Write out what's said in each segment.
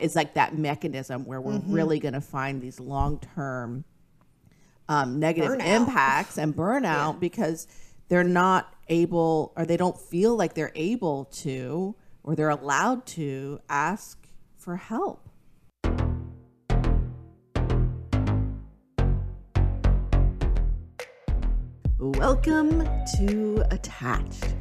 is like that mechanism where we're Mm-hmm. really going to find these long term um, negative Burnout. impacts and burnout because they're not able or they don't feel like they're able to or they're allowed to ask for help. Welcome to Attached,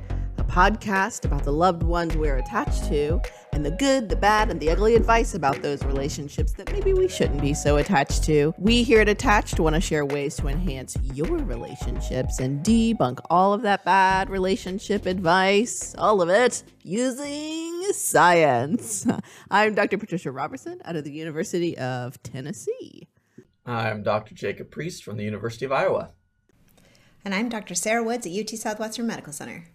podcast about the loved ones we're attached to and the good, the bad, and the ugly advice about those relationships that maybe we shouldn't be so attached to. We here at Attached want to share ways to enhance your relationships and debunk all of that bad relationship advice, all of it, using science. I'm Dr. Patricia Roberson out of the University of Tennessee. I'm Dr. Jacob Priest from the University of Iowa. And I'm Dr. Sarah Woods at UT Southwestern Medical Center.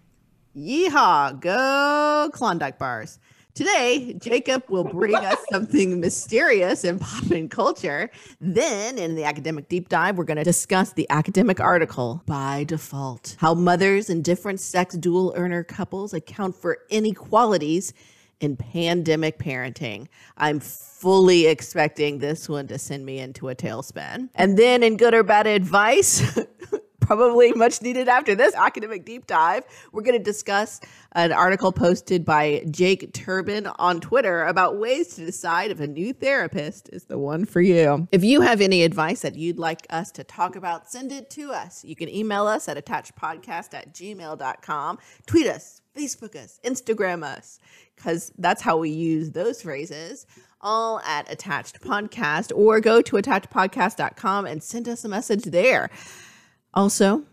Yeehaw, go Klondike bars. Today, Jacob will bring us something mysterious in pop and culture. Then, in the academic deep dive, we're going to discuss the academic article by default how mothers and different sex dual earner couples account for inequalities in pandemic parenting. I'm fully expecting this one to send me into a tailspin. And then, in good or bad advice, probably much needed after this academic deep dive. We're going to discuss an article posted by Jake Turbin on Twitter about ways to decide if a new therapist is the one for you. If you have any advice that you'd like us to talk about, send it to us. You can email us at attachedpodcast at gmail.com, tweet us, Facebook us, Instagram us, because that's how we use those phrases. All at attached podcast, or go to attachedpodcast.com and send us a message there. Also,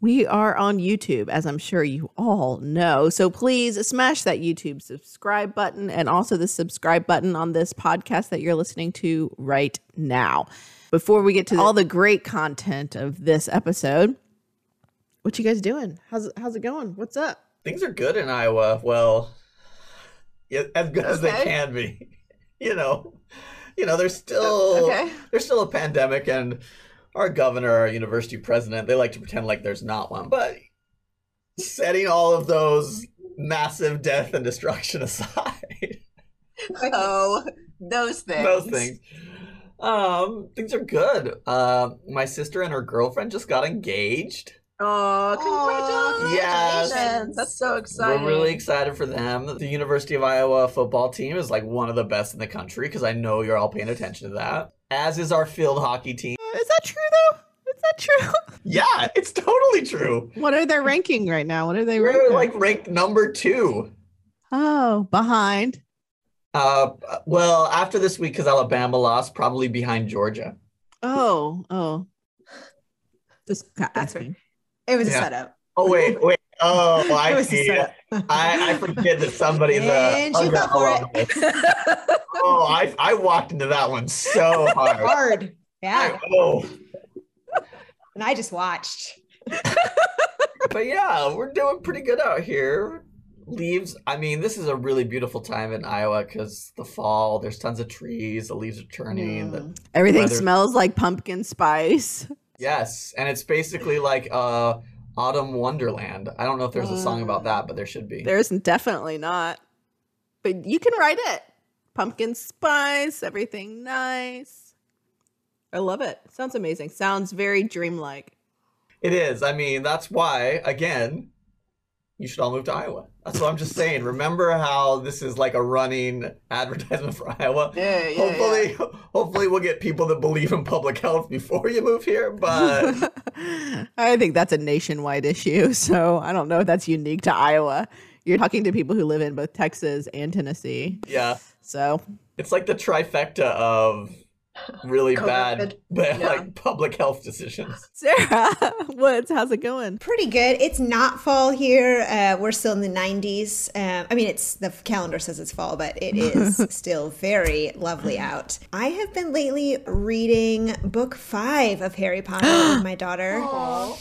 we are on YouTube, as I'm sure you all know. So please smash that YouTube subscribe button and also the subscribe button on this podcast that you're listening to right now. Before we get to all the great content of this episode, what you guys doing? How's it, how's it going? What's up? Things are good in Iowa. Well, yeah, as good as they can be. You know, you know, there's oh, still Okay. there's still a pandemic, and our governor, our university president, they like to pretend like there's not one. But setting all of those massive death and destruction aside, Oh, those things. those things. Um, things are good. Uh, my sister and her girlfriend just got engaged. Oh, congratulations. Yes. That's so exciting. We're really excited for them. The University of Iowa football team is like one of the best in the country because I know you're all paying attention to that. As is our field hockey team. Is that true though? Is that true? Yeah, it's totally true. What are they ranking right now? What are they We're ranking? like ranked number two. oh, behind. Uh, well, after this week, because Alabama lost, probably behind Georgia. Oh, oh. Just That's asking. It was a setup. Oh wait, wait. Oh, I a see. I, I forget that somebody's uh, And she under fell for alumnus. Oh, I I walked into that one so hard. Hard. Yeah. Oh. And I just watched. but yeah, we're doing pretty good out here. Leaves, I mean, this is a really beautiful time in Iowa because the fall, there's tons of trees, the leaves are turning. the- Mm. Everything Weather- smells like pumpkin spice. yes, and it's basically like uh, autumn wonderland. I don't know if there's a song about that, but there should be. There's definitely not. But you can write it. Pumpkin spice, everything nice. I love it. Sounds amazing. Sounds very dreamlike. It is. I mean, that's why, again, you should all move to Iowa. That's what I'm just saying. Remember how this is like a running advertisement for Iowa? Yeah, yeah, hopefully, hopefully we'll get people that believe in public health before you move here. But I think that's a nationwide issue. So I don't know if that's unique to Iowa. You're talking to people who live in both Texas and Tennessee. yeah, So it's like the trifecta of really bad, COVID. bad Yeah. like public health decisions. Sarah Woods, how's it going? Pretty good. It's not fall here. Uh, we're still in the 90s. Um, I mean, it's the calendar says it's fall, but it is still very lovely out. I have been lately reading book five of Harry Potter with my daughter.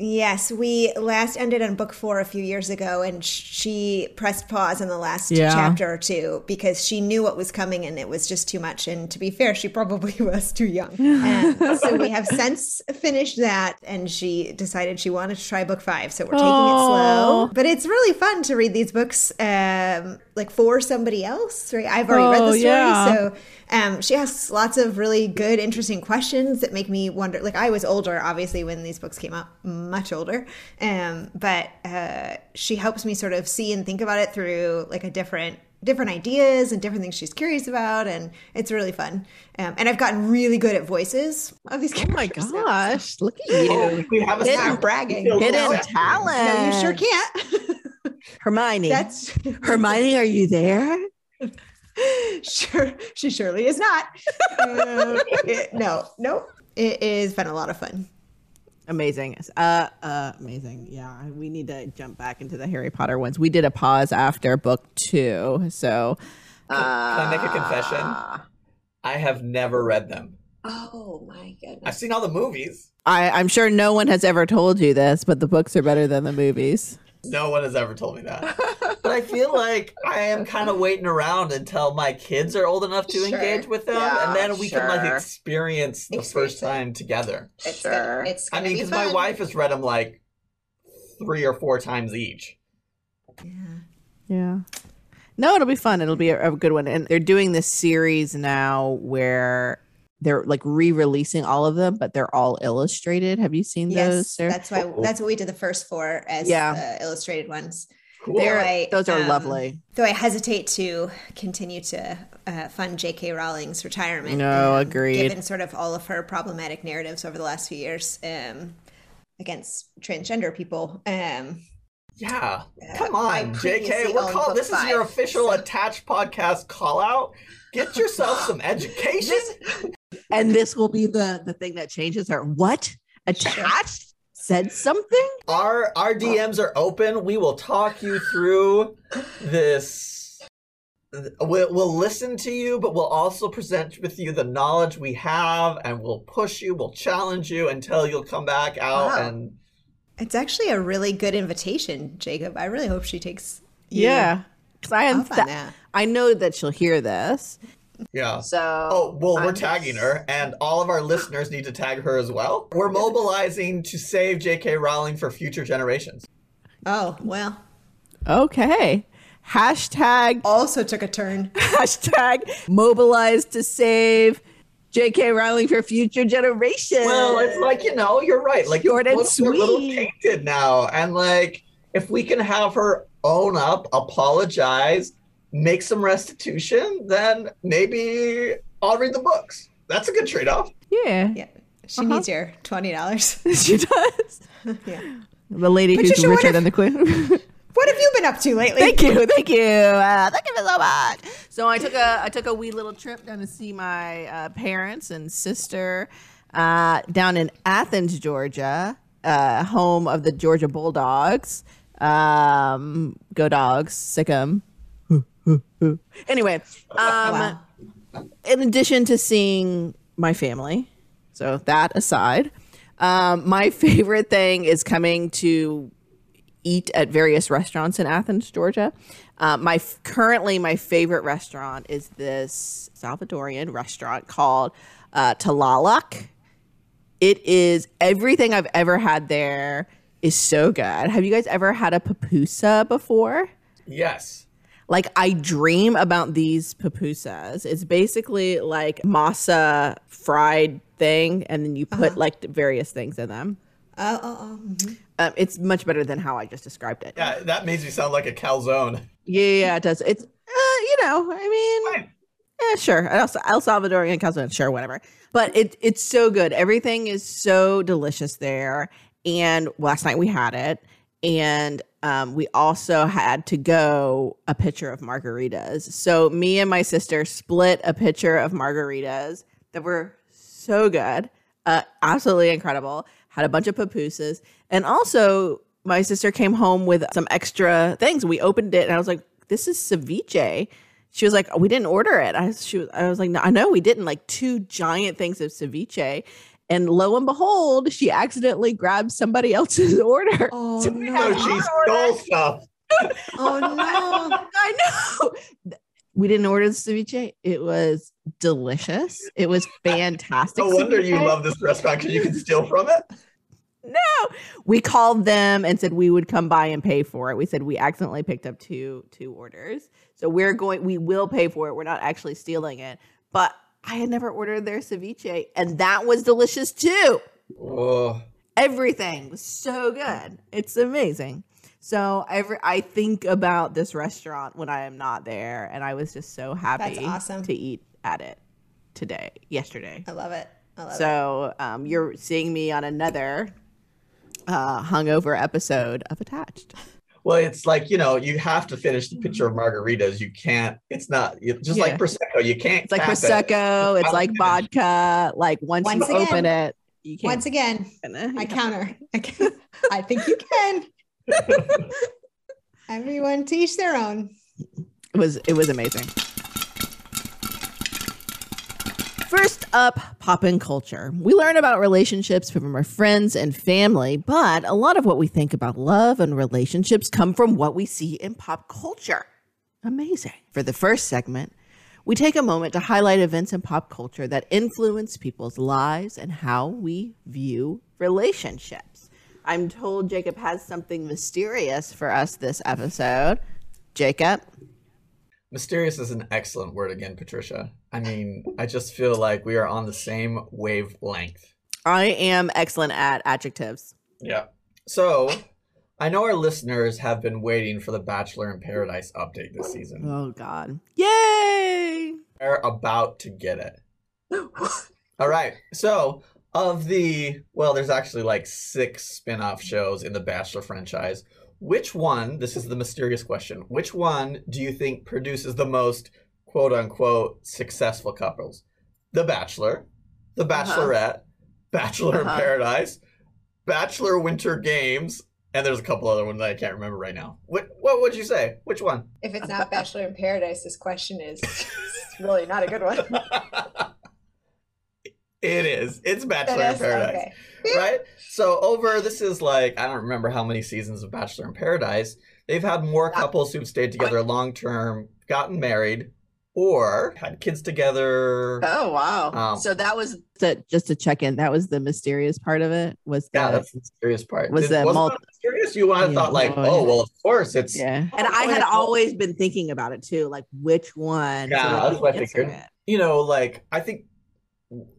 Yes, we last ended on book four a few years ago, and she pressed pause in the last Yeah. chapter or two because she knew what was coming and it was just too much. And to be fair, she probably was too young. And so we have since finished that, and she decided she wanted to try book five. So we're taking it slow, but it's really fun to read these books um, like for somebody else. Right? I've already read Oh, the story, yeah. so um, she asks lots of really good, interesting questions that make me wonder. Like I was older, obviously, when these books came out, much older, um, but uh, she helps me sort of see and think about it through like a different different ideas and different things she's curious about, and it's really fun. Um, and I've gotten really good at voices of these Oh my characters. gosh, look at you. We have a Hidden- sound. bragging. Feels Hidden like- talent. No, you sure can't. Hermione. That's Hermione, are you there? sure. She surely is not. Uh, it- no, no. It has been a lot of fun. Amazing. Uh, uh, amazing. Yeah, we need to jump back into the Harry Potter ones. We did a pause after book two, so. Can I make a confession? uh, I have never read them. Oh my goodness. I've seen all the movies. I, I'm sure no one has ever told you this, but the books are better than the movies. No one has ever told me that. but I feel like I am kind of waiting around until my kids are old enough to Sure. engage with them, Yeah, and then we can like experience the Experience first it. time together. It's Sure. gonna, it's I gonna mean, be because my wife has read them like three or four times each. Yeah. Yeah. No, it'll be fun. It'll be a, a good one. And they're doing this series now where they're like re-releasing all of them, but they're all illustrated. Have you seen those? Yes, Sarah? that's why oh. that's what we did the first four as Yeah. the illustrated ones. Cool. They're, I, those are um, lovely. Though I hesitate to continue to uh, fund J.K. Rowling's retirement. um, No, agreed. Given sort of all of her problematic narratives over the last few years um, against transgender people. Um, Yeah. Uh, Come I on, JK. We're owned call book this is your official so- attached podcast call out. Get yourself some education. And this will be the the thing that changes her. What? Attached? Said something? our our DMs are open. We will talk you through this. We'll, we'll listen to you, but we'll also present with you the knowledge we have, and we'll push you, we'll challenge you until you'll come back out Wow. and it's actually a really good invitation, Jacob. I really hope she takes you Yeah. Because I am th- I know that she'll hear this. Yeah. So Oh, well, we're I'm- tagging her, and all of our listeners need to tag her as well. We're mobilizing to save J.K. Rowling for future generations. Oh, well. Okay. Hashtag Also took a turn. hashtag mobilized to save J.K. Rowling for future generations. Well, it's like you know, you're right. Like Short the and books are a little tainted now, and like if we can have her own up, apologize, make some restitution, then maybe I'll read the books. That's a good trade-off. yeah, Yeah. She Uh-huh. needs your $20. she does. yeah. The lady But you who's should richer wonder- than the queen. What have you been up to lately? thank you, thank you, uh, thank you so much. So I took a I took a wee little trip down to see my uh, parents and sister uh, down in Athens, Georgia, uh, home of the Georgia Bulldogs. Um, go dogs, sick 'em. anyway, um, Wow. in addition to seeing my family, so that aside, um, my favorite thing is coming to eat at various restaurants in Athens, Georgia. Uh, my f- currently my favorite restaurant is this Salvadorian restaurant called uh, Talalak. It is everything I've ever had there is so good. Have you guys ever had a pupusa before? Yes. Like I dream about these pupusas. It's basically like masa fried thing, and then you put like various things in them. Oh, oh, oh. mhm. Um, it's much better than how I just described it. Yeah, that makes me sound like a calzone. Yeah, yeah, it does. It's, uh, you know, I mean, Fine. yeah, sure. El, El Salvadorian calzone, sure, whatever. But it it's so good. Everything is so delicious there. And last night we had it, and um, we also had to go a pitcher of margaritas. So me and my sister split a pitcher of margaritas that were so good, uh, absolutely incredible. Had a bunch of pupusas, and also my sister came home with some extra things. We opened it, and I was like, "This is ceviche." She was like, "We didn't order it." I she was, I was like, "No, I know we didn't." Like two giant things of ceviche, And lo and behold, she accidentally grabbed somebody else's order. Oh So no! She stole stuff. Oh no! I know. We didn't order the ceviche. It was delicious. It was fantastic. No wonder you love this restaurant because you can steal from it. No, we called them and said we would come by and pay for it. We said we accidentally picked up two two orders, so we're going. We will pay for it. We're not actually stealing it. But I had never ordered their ceviche, and that was delicious too. Oh, Everything was so good. It's amazing. So every I think about this restaurant when I am not there, and I was just so happy That's awesome. to eat at it today, yesterday. I love it. I love it. So um, you're seeing me on another uh, hungover episode of Attached. well, it's like you know you have to finish the pitcher of margaritas. You can't. It's not you- just like Yeah. prosecco. You can't. It's like cap it. prosecco. It's like Unfinished. vodka. Like once, Once you open it, you can't. Once again, again, I counter. I, can, I think you can. Everyone teach their own. It was it was amazing. First up, pop culture. We learn about relationships from our friends and family, but a lot of what we think about love and relationships come from what we see in pop culture. Amazing. For the first segment, we take a moment to highlight events in pop culture that influence people's lives and how we view relationships. I'm told Jacob has something mysterious for us this episode. Jacob? Mysterious is an excellent word again, Patricia. I mean, I just feel like we are on the same wavelength. I am excellent at adjectives. Yeah. So, I know our listeners have been waiting for the Bachelor in Paradise update this season. Oh God. Yay! They're about to get it. All right. So, of the, well, there's actually like six spin off shows in the Bachelor franchise. Which one, this is the mysterious question, which one do you think produces the most quote unquote successful couples? The Bachelor, The Bachelorette, Bachelor Uh-huh. in Paradise, Bachelor Winter Games, and there's a couple other ones that I can't remember right now. What, what would you say? Which one? If it's not Bachelor in Paradise, this question is really not a good one. it is. It's Bachelor in Paradise. Okay. right? So over this is like I don't remember how many seasons of Bachelor in Paradise. They've had more couples who've stayed together long term, gotten married, or had kids together. Oh wow. Um, so that was the, just to check in. That was the mysterious part of it. Was yeah, the, that's the serious part. was Did- the mul- that mysterious? You would have Yeah, thought like, oh, oh yeah. well, of course it's yeah. And I had always been thinking about it too, like which one. Yeah, that's we what I figured. it. you know, like I think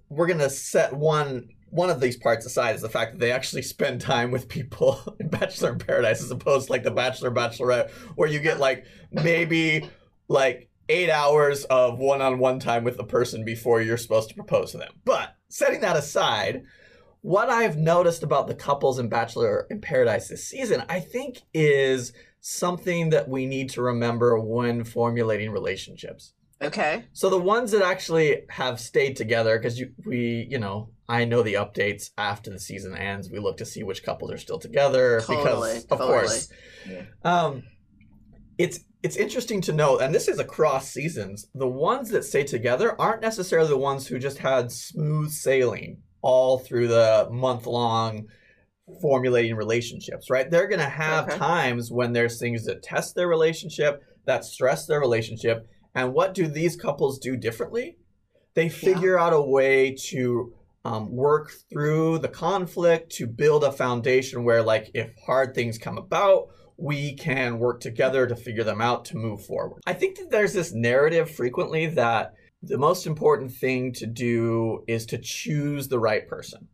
we're gonna set one one of these parts aside is the fact that they actually spend time with people in Bachelor in Paradise as opposed to like the Bachelor Bachelorette, where you get like maybe like eight hours of one-on-one time with the person before you're supposed to propose to them. But setting that aside, what I've noticed about the couples in Bachelor in Paradise this season, I think is something that we need to remember when formulating relationships. Okay. So the ones that actually have stayed together, because you we you know I know the updates after the season ends. We look to see which couples are still together Totally, because of totally. course, Yeah. um, it's it's interesting to know, and this is across seasons. The ones that stay together aren't necessarily the ones who just had smooth sailing all through the month long formulating relationships. Right? They're gonna have Okay. times when there's things that test their relationship, that stress their relationship. And what do these couples do differently? They figure out a way to um, work through the conflict to build a foundation where, like, if hard things come about, we can work together to figure them out to move forward. I think that there's this narrative frequently that the most important thing to do is to choose the right person.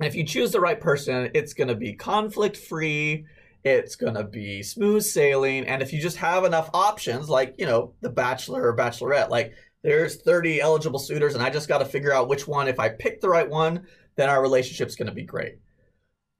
And if you choose the right person, it's going to be conflict free. It's going to be smooth sailing. And if you just have enough options, like, you know, the bachelor or bachelorette, like there's 30 eligible suitors and I just got to figure out which one, if I pick the right one, then our relationship's going to be great.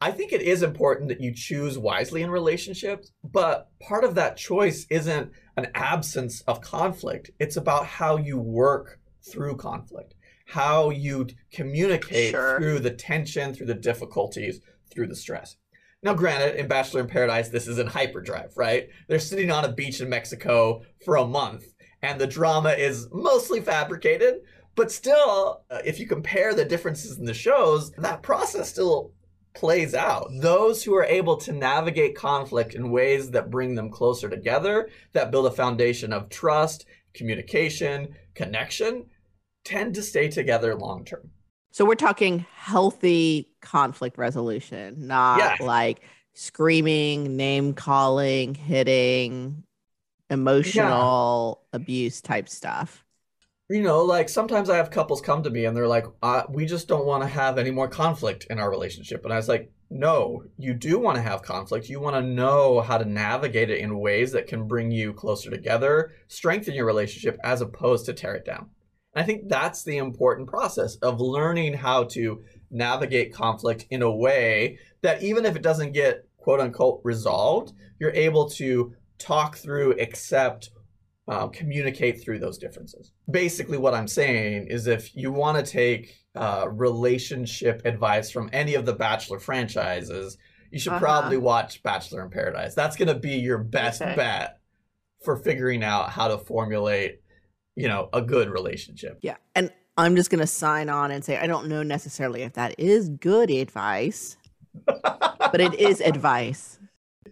I think it is important that you choose wisely in relationships, but part of that choice isn't an absence of conflict. It's about how you work through conflict, how you communicate Sure. through the tension, through the difficulties, through the stress. Now, granted, in Bachelor in Paradise, this is in hyperdrive, right? They're sitting on a beach in Mexico for a month, and the drama is mostly fabricated, But still, uh, if you compare the differences in the shows, that process still plays out. Those who are able to navigate conflict in ways that bring them closer together, that build a foundation of trust, communication, connection, tend to stay together long term. So we're talking healthy conflict resolution, not Yes. like screaming, name calling, hitting, emotional abuse type stuff. You know, like sometimes I have couples come to me and they're like, uh, we just don't want to have any more conflict in our relationship. And I was like, no, you do want to have conflict. You want to know how to navigate it in ways that can bring you closer together, strengthen your relationship, as opposed to tear it down. And I think that's the important process of learning how to navigate conflict in a way that even if it doesn't get quote unquote resolved, you're able to talk through, accept, um, communicate through those differences. Basically, what I'm saying is if you want to take uh, relationship advice from any of the Bachelor franchises, you should Uh-huh. probably watch Bachelor in Paradise. That's going to be your best Okay. bet for figuring out how to formulate, you know, a good relationship. Yeah. And I'm just going to sign on and say, I don't know necessarily if that is good advice, but it is advice.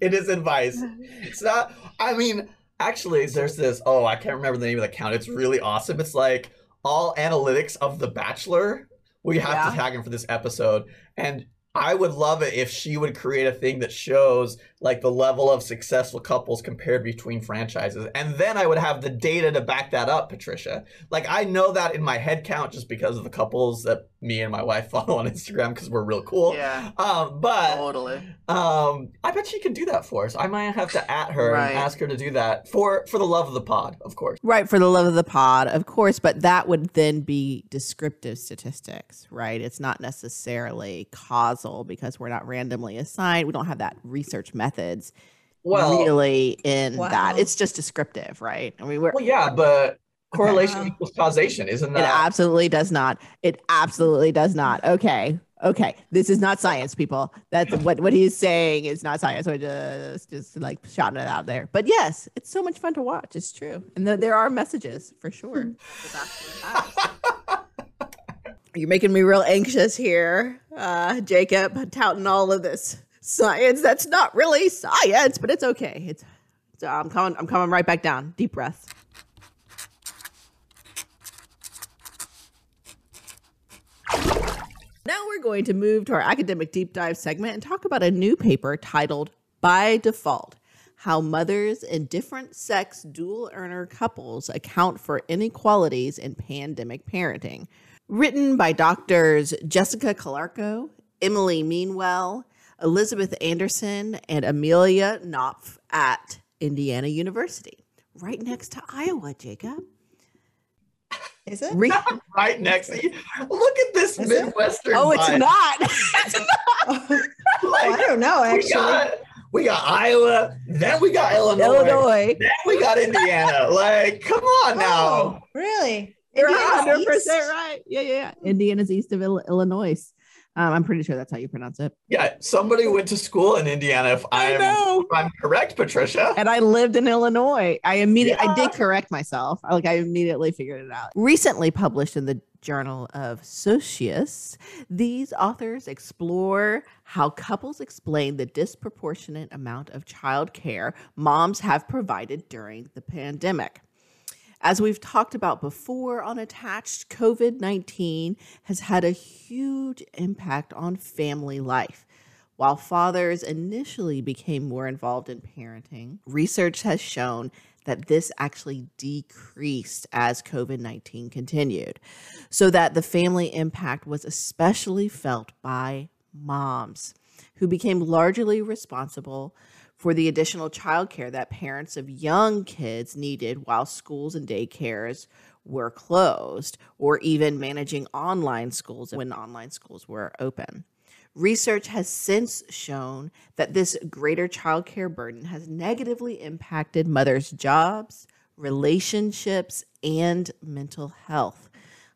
It is advice. It's not. I mean, actually, there's this. Oh, I can't remember the name of the account. It's really awesome. It's like all analytics of The Bachelor. We have Yeah. to tag him for this episode, and I would love it if she would create a thing that shows like the level of successful couples compared between franchises, and then I would have the data to back that up, Patricia. Like I know that in my head count just because of the couples that me and my wife follow on Instagram because we're real cool. Yeah. Um, but Totally. um, I bet she could do that for us. I might have to at her Right. and ask her to do that for for the love of the pod, of course. Right, for the love of the pod, of course, but that would then be descriptive statistics, right? It's not necessarily causal because we're not randomly assigned. We don't have that research methods Well, really in that. It's just descriptive, right? I mean, we're, well, yeah, but correlation Wow. equals causation, isn't that? it absolutely does not. It absolutely does not. Okay. Okay. This is not science, people. That's what, what he's saying is not science. So just just like shouting it out there. But yes, it's so much fun to watch. It's true. And th- there are messages for sure. You're making me real anxious here, uh, Jacob, touting all of this science. That's not really science, but it's okay. It's, it's I'm coming. I'm coming right back down. Deep breath. Now we're going to move to our academic deep dive segment and talk about a new paper titled By Default How Mothers in Different Sex Dual Earner Couples Account for Inequalities in Pandemic Parenting. Written by doctors Jessica Calarco, Emily Meanwell, Elizabeth Anderson, and Amelia Knopf at Indiana University, right next to Iowa, Jacob. Is it? Re- right next to you. Look at this Is it? Midwestern. oh, it's vibe. not. oh, Like, I don't know we actually. got we got Iowa, then we got Illinois, Illinois. then we got Indiana. like, come on now. Oh, really? You're 100% right. Yeah, yeah, yeah. Indiana's east of Illinois. Um, I'm pretty sure that's how you pronounce it. Yeah, somebody went to school in Indiana. If I'm, know. if I'm correct, Patricia. And I lived in Illinois. I immediately, I did correct myself. Like I immediately figured it out. Recently published in the Journal of Socius, these authors explore how couples explain the disproportionate amount of child care moms have provided during the pandemic. As we've talked about before on Attached, COVID 19 has had a huge impact on family life. While fathers initially became more involved in parenting, research has shown that this actually decreased as COVID 19 continued, so that the family impact was especially felt by moms who became largely responsible for the additional childcare that parents of young kids needed while schools and daycares were closed, or even managing online schools when online schools were open. Research has since shown that this greater childcare burden has negatively impacted mothers' jobs, relationships, and mental health.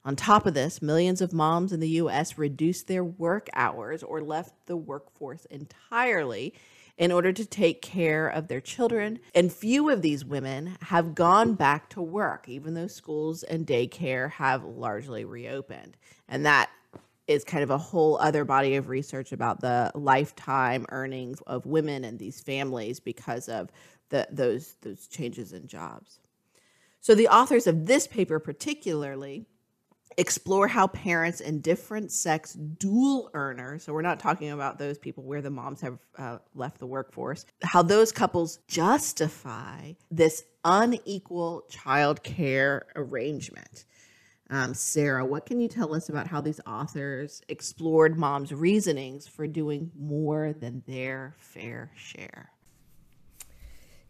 On top of this, millions of moms in the US reduced their work hours or left the workforce entirely in order to take care of their children. And few of these women have gone back to work, even though schools and daycare have largely reopened. And that is kind of a whole other body of research about the lifetime earnings of women and these families because of the, those those changes in jobs. So the authors of this paper particularly explore how parents in different sex dual earners so we're not talking about those people where the moms have uh, left the workforce how those couples justify this unequal child care arrangement. Um, sarah what can you tell us about how these authors explored moms reasonings for doing more than their fair share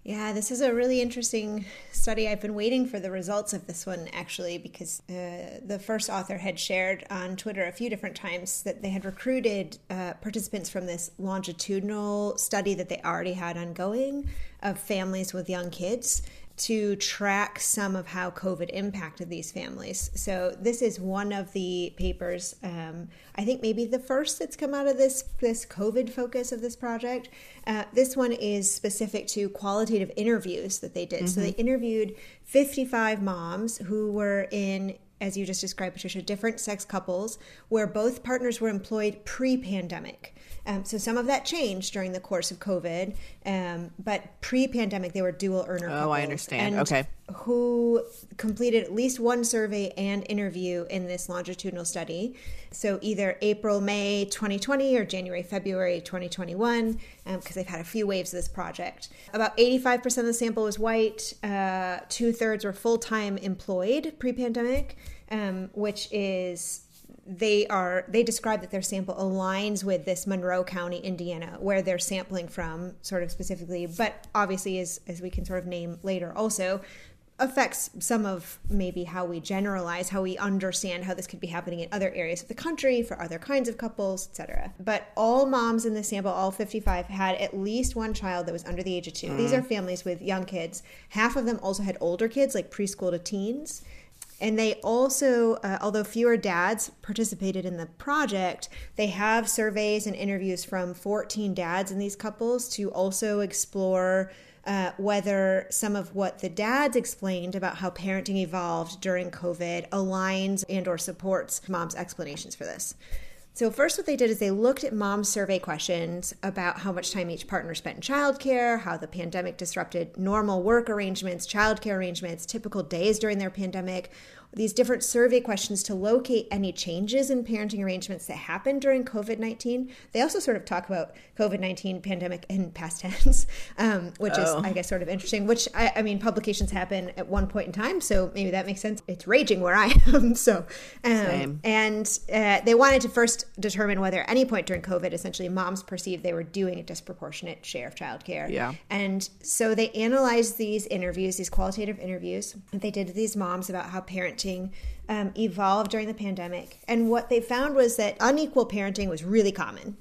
yeah, this is a really interesting study. I've been waiting for the results of this one actually because uh, the first author had shared on Twitter a few different times that they had recruited uh, participants from this longitudinal study that they already had ongoing of families with young kids to track some of how COVID impacted these families. So this is one of the papers. Um, I think maybe the first that's come out of this this COVID focus of this project. Uh, this one is specific to qualitative interviews that they did. Mm-hmm. So they interviewed 55 moms who were in as you just described, Patricia, different sex couples where both partners were employed pre pandemic. Um, so some of that changed during the course of COVID, um, but pre-pandemic they were dual earner. Oh, I understand. okay. Who completed at least one survey and interview in this longitudinal study? So either April, May 2020 or January, February 2021, because um, they've had a few waves of this project. About 85% of the sample was white. Uh, Two thirds were full time employed pre-pandemic, um, which is they are they describe that their sample aligns with this Monroe County, Indiana, where they're sampling from, sort of specifically, but obviously as as we can sort of name later also affects some of maybe how we generalize how we understand how this could be happening in other areas of the country for other kinds of couples etc but all moms in the sample all 55 had at least one child that was under the age of two. Mm. these are families with young kids. Half of them also had older kids like preschool to teens and they also, uh, although fewer dads participated in the project, they have surveys and interviews from 14 dads in these couples to also explore uh, whether some of what the dads explained about how parenting evolved during COVID aligns and or supports mom's explanations for this. So, first, what they did is they looked at mom's survey questions about how much time each partner spent in childcare, how the pandemic disrupted normal work arrangements, childcare arrangements, typical days during their pandemic, these different survey questions to locate any changes in parenting arrangements that happened during COVID 19. They also sort of talk about COVID 19 pandemic in past tense, um, which oh. is, I guess, sort of interesting. Which, I, I, mean, publications happen at one point in time, so maybe that makes sense. It's raging where I am. so, um, and uh, they wanted to first determine whether at any point during COVID, essentially, moms perceived they were doing a disproportionate share of childcare. Yeah. And so they analyzed these interviews, these qualitative interviews that they did to these moms about how parenting parenting um, evolved during the pandemic. And what they found was that unequal parenting was really common.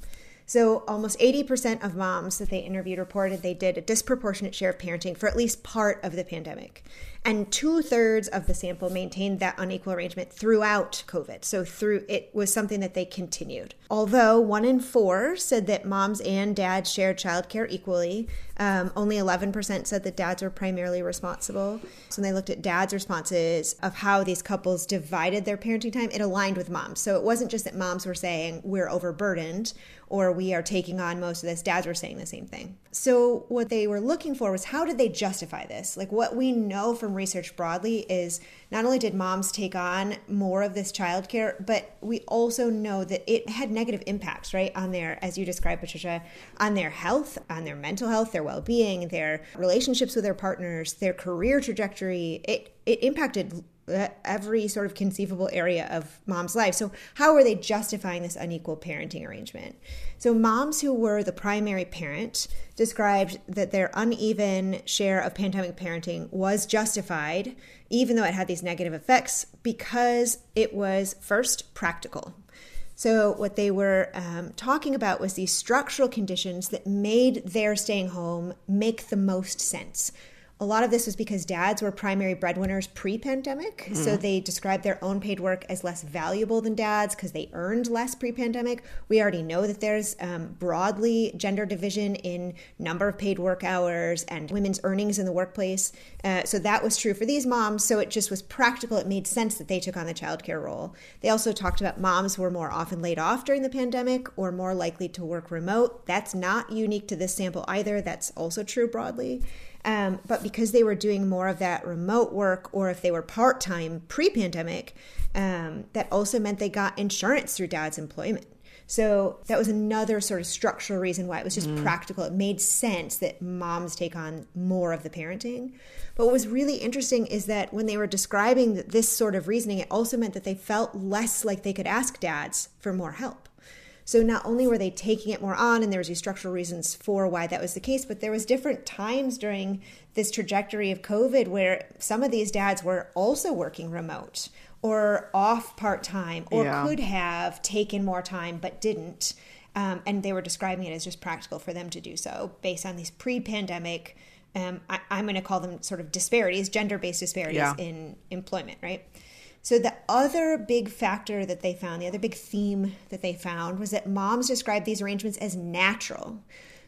So, almost 80% of moms that they interviewed reported they did a disproportionate share of parenting for at least part of the pandemic and two thirds of the sample maintained that unequal arrangement throughout COVID. So through it was something that they continued. Although one in four said that moms and dads shared childcare equally, um, only 11% said that dads were primarily responsible. So when they looked at dads' responses of how these couples divided their parenting time, it aligned with moms. So it wasn't just that moms were saying we're overburdened or we are taking on most of this. Dads were saying the same thing. So what they were looking for was how did they justify this? Like what we know from research broadly is not only did moms take on more of this childcare, but we also know that it had negative impacts, right, on their, as you described, Patricia, on their health, on their mental health, their well being, their relationships with their partners, their career trajectory. It, it impacted every sort of conceivable area of mom's life. So, how are they justifying this unequal parenting arrangement? So, moms who were the primary parent described that their uneven share of pandemic parenting was justified, even though it had these negative effects, because it was first practical. So, what they were um, talking about was these structural conditions that made their staying home make the most sense A lot of this was because dads were primary breadwinners pre pandemic. Mm. So they described their own paid work as less valuable than dads because they earned less pre pandemic. We already know that there's um, broadly gender division in number of paid work hours and women's earnings in the workplace. Uh, so that was true for these moms. So it just was practical. It made sense that they took on the childcare role. They also talked about moms were more often laid off during the pandemic or more likely to work remote. That's not unique to this sample either. That's also true broadly. Um, but because they were doing more of that remote work, or if they were part time pre pandemic, um, that also meant they got insurance through dad's employment. So that was another sort of structural reason why it was just mm. practical. It made sense that moms take on more of the parenting. But what was really interesting is that when they were describing this sort of reasoning, it also meant that they felt less like they could ask dads for more help. So not only were they taking it more on, and there was these structural reasons for why that was the case, but there was different times during this trajectory of COVID where some of these dads were also working remote or off part time or yeah. could have taken more time but didn't. Um, and they were describing it as just practical for them to do so based on these pre-pandemic um, I, am going to call them sort of disparities gender-based disparities yeah. in employment right so, the other big factor that they found, the other big theme that they found was that moms described these arrangements as natural.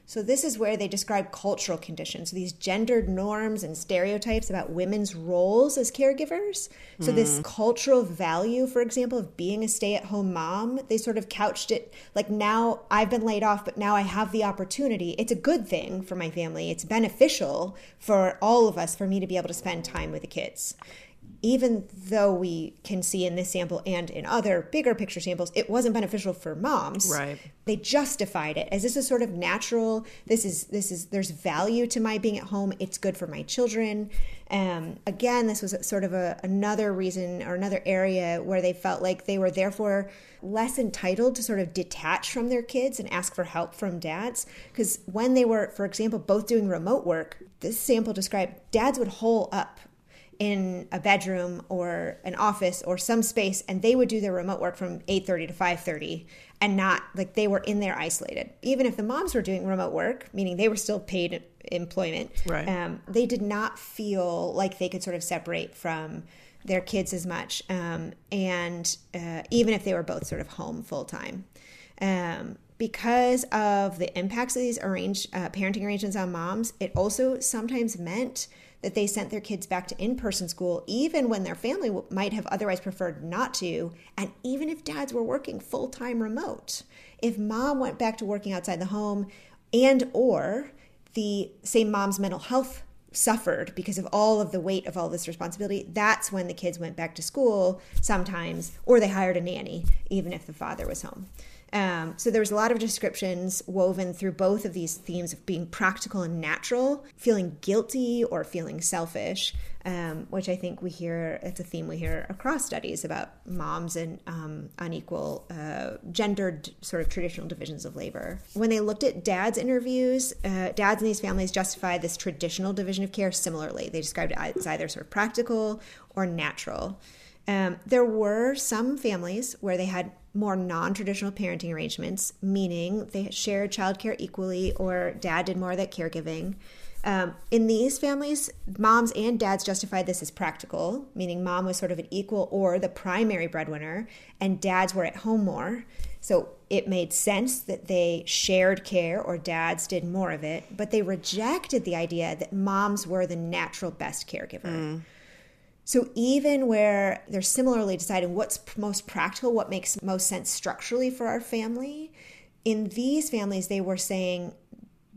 So, this is where they describe cultural conditions, so these gendered norms and stereotypes about women's roles as caregivers. So, mm. this cultural value, for example, of being a stay at home mom, they sort of couched it like now I've been laid off, but now I have the opportunity. It's a good thing for my family, it's beneficial for all of us for me to be able to spend time with the kids even though we can see in this sample and in other bigger picture samples, it wasn't beneficial for moms. Right. They justified it as this is sort of natural. This is this is there's value to my being at home. It's good for my children. Um, again, this was sort of a, another reason or another area where they felt like they were therefore less entitled to sort of detach from their kids and ask for help from dads. Because when they were, for example, both doing remote work, this sample described dads would hole up in a bedroom or an office or some space and they would do their remote work from 8.30 to 5.30 and not like they were in there isolated even if the moms were doing remote work meaning they were still paid employment right. um, they did not feel like they could sort of separate from their kids as much um, and uh, even if they were both sort of home full time um, because of the impacts of these arranged uh, parenting arrangements on moms it also sometimes meant that they sent their kids back to in person school, even when their family might have otherwise preferred not to, and even if dads were working full time remote. If mom went back to working outside the home and or the same mom's mental health suffered because of all of the weight of all this responsibility, that's when the kids went back to school sometimes, or they hired a nanny, even if the father was home. Um, so there was a lot of descriptions woven through both of these themes of being practical and natural, feeling guilty or feeling selfish, um, which I think we hear, it's a theme we hear across studies about moms and um, unequal uh, gendered sort of traditional divisions of labor. When they looked at dads' interviews, uh, dads in these families justified this traditional division of care similarly. They described it as either sort of practical or natural. Um, there were some families where they had more non traditional parenting arrangements, meaning they shared childcare equally or dad did more of that caregiving. Um, in these families, moms and dads justified this as practical, meaning mom was sort of an equal or the primary breadwinner, and dads were at home more. So it made sense that they shared care or dads did more of it, but they rejected the idea that moms were the natural best caregiver. Mm. So even where they're similarly deciding what's most practical, what makes most sense structurally for our family, in these families, they were saying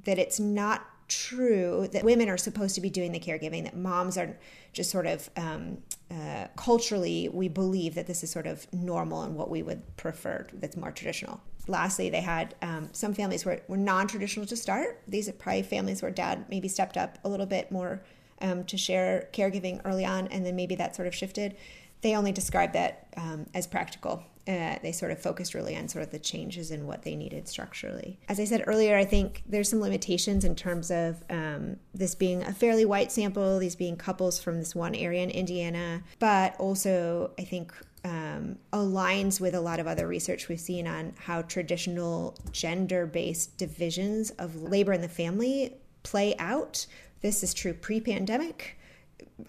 that it's not true that women are supposed to be doing the caregiving, that moms are just sort of um, uh, culturally, we believe that this is sort of normal and what we would prefer that's more traditional. Lastly, they had um, some families were, were non traditional to start. These are probably families where dad maybe stepped up a little bit more um, to share caregiving early on, and then maybe that sort of shifted. They only described that um, as practical. Uh, they sort of focused really on sort of the changes in what they needed structurally. As I said earlier, I think there's some limitations in terms of um, this being a fairly white sample, these being couples from this one area in Indiana, but also I think um, aligns with a lot of other research we've seen on how traditional gender based divisions of labor in the family play out this is true pre-pandemic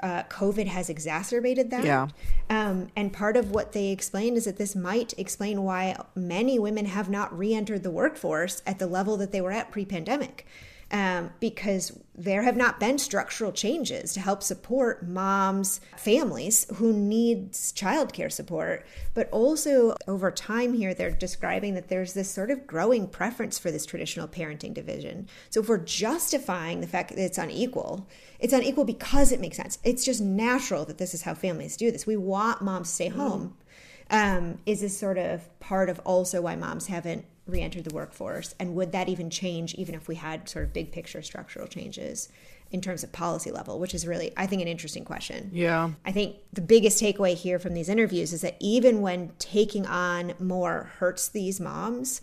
uh, COVID has exacerbated that. Yeah. Um, and part of what they explained is that this might explain why many women have not re entered the workforce at the level that they were at pre pandemic um, because there have not been structural changes to help support moms, families who needs childcare support. But also over time here, they're describing that there's this sort of growing preference for this traditional parenting division. So if we're justifying the fact that it's unequal, it's unequal because it makes sense. It's just natural that this is how families do this. We want moms to stay home. Um, is this sort of part of also why moms haven't re-entered the workforce and would that even change even if we had sort of big picture structural changes in terms of policy level which is really i think an interesting question. Yeah. i think the biggest takeaway here from these interviews is that even when taking on more hurts these moms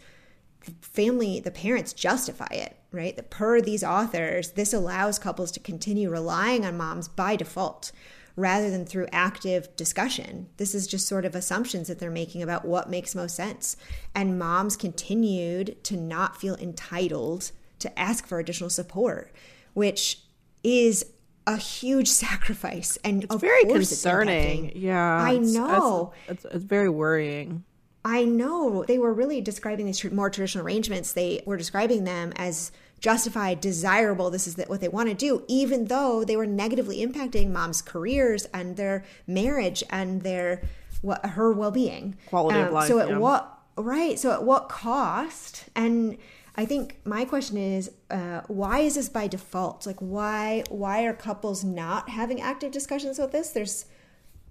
the family the parents justify it right? That per these authors this allows couples to continue relying on moms by default rather than through active discussion. This is just sort of assumptions that they're making about what makes most sense. And moms continued to not feel entitled to ask for additional support, which is a huge sacrifice. And It's very course it's concerning. yeah. I know. It's, it's, it's very worrying. I know they were really describing these tr- more traditional arrangements. They were describing them as justified, desirable. This is what they want to do, even though they were negatively impacting moms' careers and their marriage and their what her well being, Quality of life, So at yeah. what right? So at what cost? And I think my question is, uh, why is this by default? Like, why why are couples not having active discussions with this? There's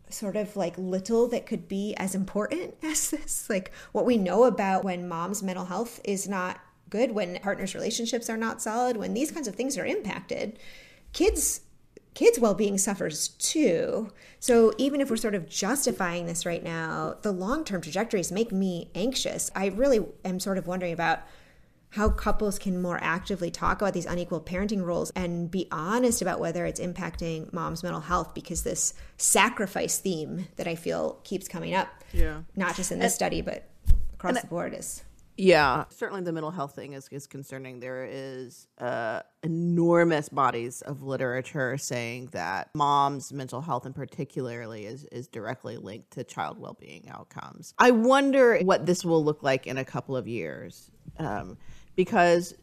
sort of like little that could be as important as this like what we know about when mom's mental health is not good when partners relationships are not solid when these kinds of things are impacted kids kids well-being suffers too so even if we're sort of justifying this right now the long-term trajectories make me anxious i really am sort of wondering about how couples can more actively talk about these unequal parenting roles and be honest about whether it's impacting mom's mental health because this sacrifice theme that I feel keeps coming up, Yeah. not just in this study, but across the board is. Yeah, certainly the mental health thing is, is concerning. There is uh, enormous bodies of literature saying that mom's mental health, in particularly, is is directly linked to child well being outcomes. I wonder what this will look like in a couple of years, um, because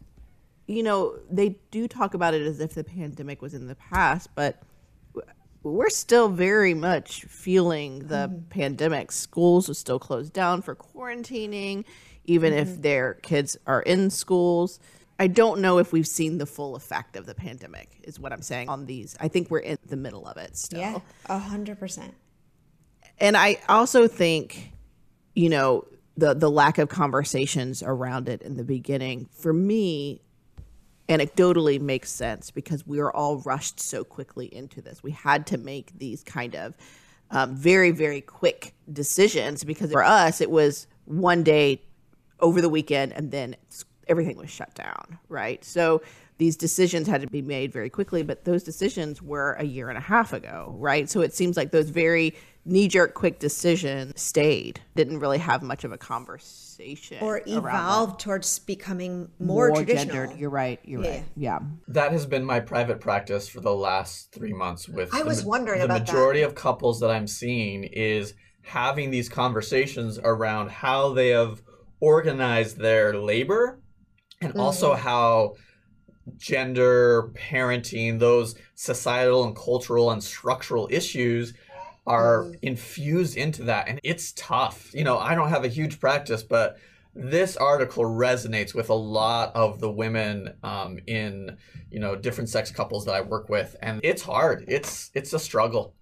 you know they do talk about it as if the pandemic was in the past, but we're still very much feeling the pandemic. Schools are still closed down for quarantining, even if their kids are in schools. I don't know if we've seen the full effect of the pandemic, is what I'm saying on these. I think we're in the middle of it still. Yeah, a hundred percent. And I also think, you know, the the lack of conversations around it in the beginning, for me, anecdotally makes sense because we were all rushed so quickly into this. We had to make these kind of um, very, very quick decisions because for us, it was one day over the weekend and then everything was shut down, right? So these decisions had to be made very quickly, but those decisions were a year and a half ago, right? So it seems like those very knee jerk quick decisions stayed, didn't really have much of a conversation Or around evolved towards becoming more, traditional. gendered. You're right. You're Yeah. right. Yeah. That has been my private practice for the last three months. With I the was wondering the about that. majority of couples that I'm seeing is having these conversations around how they have organized their labor, and also Mm-hmm. how gender, parenting, those societal and cultural and structural issues are Mm-hmm. infused into that. And it's tough. You know, I don't have a huge practice, but this article resonates with a lot of the women um, in, you know, different sex couples that I work with. And it's hard. It's it's a struggle.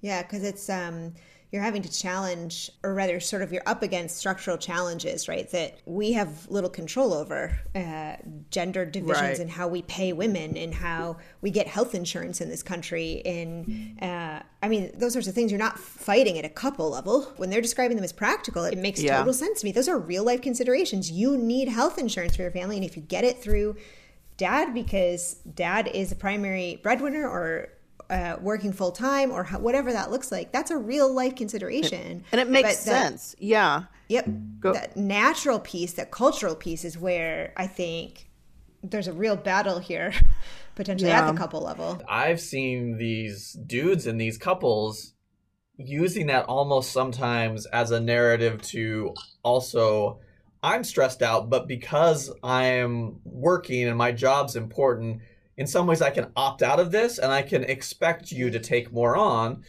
Yeah, because it's um you're having to challenge, or rather, sort of you're up against structural challenges, right? That we have little control over uh, gender divisions Right. and how we pay women and how we get health insurance in this country. And uh, I mean, those sorts of things you're not fighting at a couple level. When they're describing them as practical, it makes Yeah. total sense to me. Those are real life considerations. You need health insurance for your family, and if you get it through dad because dad is a primary breadwinner or uh, working full time or ho- whatever that looks like. That's a real life consideration, And it makes But that- sense. yeah. Yep, Go- that natural piece, that cultural piece, is where I think there's a real battle here, potentially Yeah. at the couple level. I've seen these dudes and these couples using that almost sometimes as a narrative to also I'm stressed out, but because I'm working and my job's important, in some ways I can opt out of this and I can expect you to take more on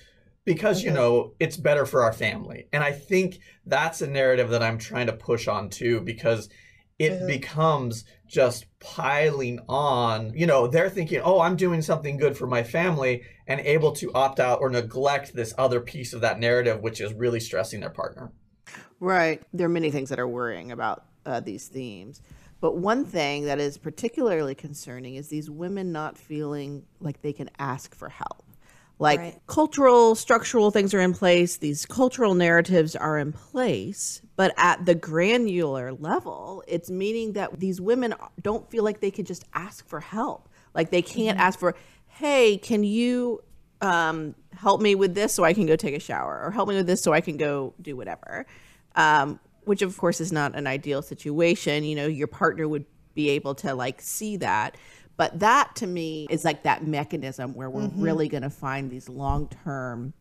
because you Mhm. know it's better for our family. And I think that's a narrative that I'm trying to push on too because it Mhm. becomes just piling on. You know, they're thinking, "Oh, I'm doing something good for my family," and able to opt out or neglect this other piece of that narrative, which is really stressing their partner. Right. There are many things that are worrying about uh, these themes. But one thing that is particularly concerning is these women not feeling like they can ask for help. Like Right. cultural, structural things are in place, these cultural narratives are in place, but at the granular level, it's meaning that these women don't feel like they can just ask for help. Like they can't ask for, hey, can you um, help me with this so I can go take a shower, or help me with this so I can go do whatever. Um, which of course is not an ideal situation. You know, your partner would be able to like see that. But that to me is like that mechanism where we're really going to find these long term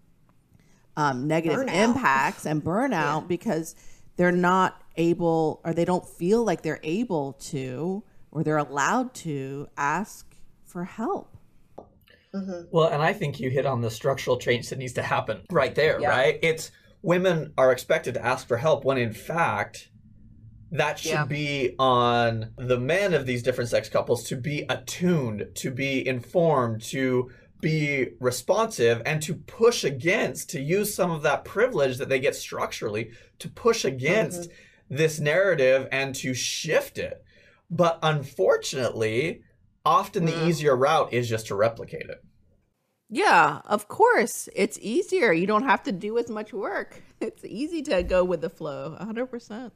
um, negative Burnout. impacts and burnout because they're not able or they don't feel like they're able to or they're allowed to ask for help. Well, and I think you hit on the structural change that needs to happen right there, Yeah. right? It's women are expected to ask for help when in fact that should Yeah. be on the men of these different sex couples to be attuned, to be informed, to be responsive and to push against to use some of that privilege that they get structurally to push against this narrative and to shift it. But unfortunately, often the Mm. easier route is just to replicate it. Yeah, of course. It's easier. You don't have to do as much work. It's easy to go with the flow, 100%.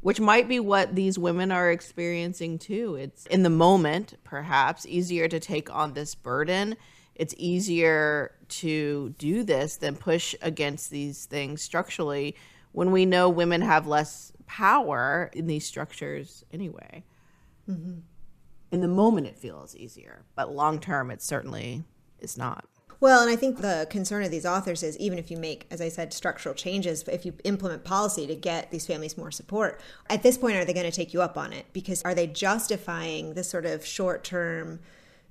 Which might be what these women are experiencing too. It's in the moment, perhaps, easier to take on this burden. It's easier to do this than push against these things structurally when we know women have less power in these structures anyway. Mm-hmm. In the moment, it feels easier, but long term, it's certainly is not. Well, and I think the concern of these authors is even if you make, as I said, structural changes, if you implement policy to get these families more support, at this point, are they going to take you up on it? Because are they justifying this sort of short term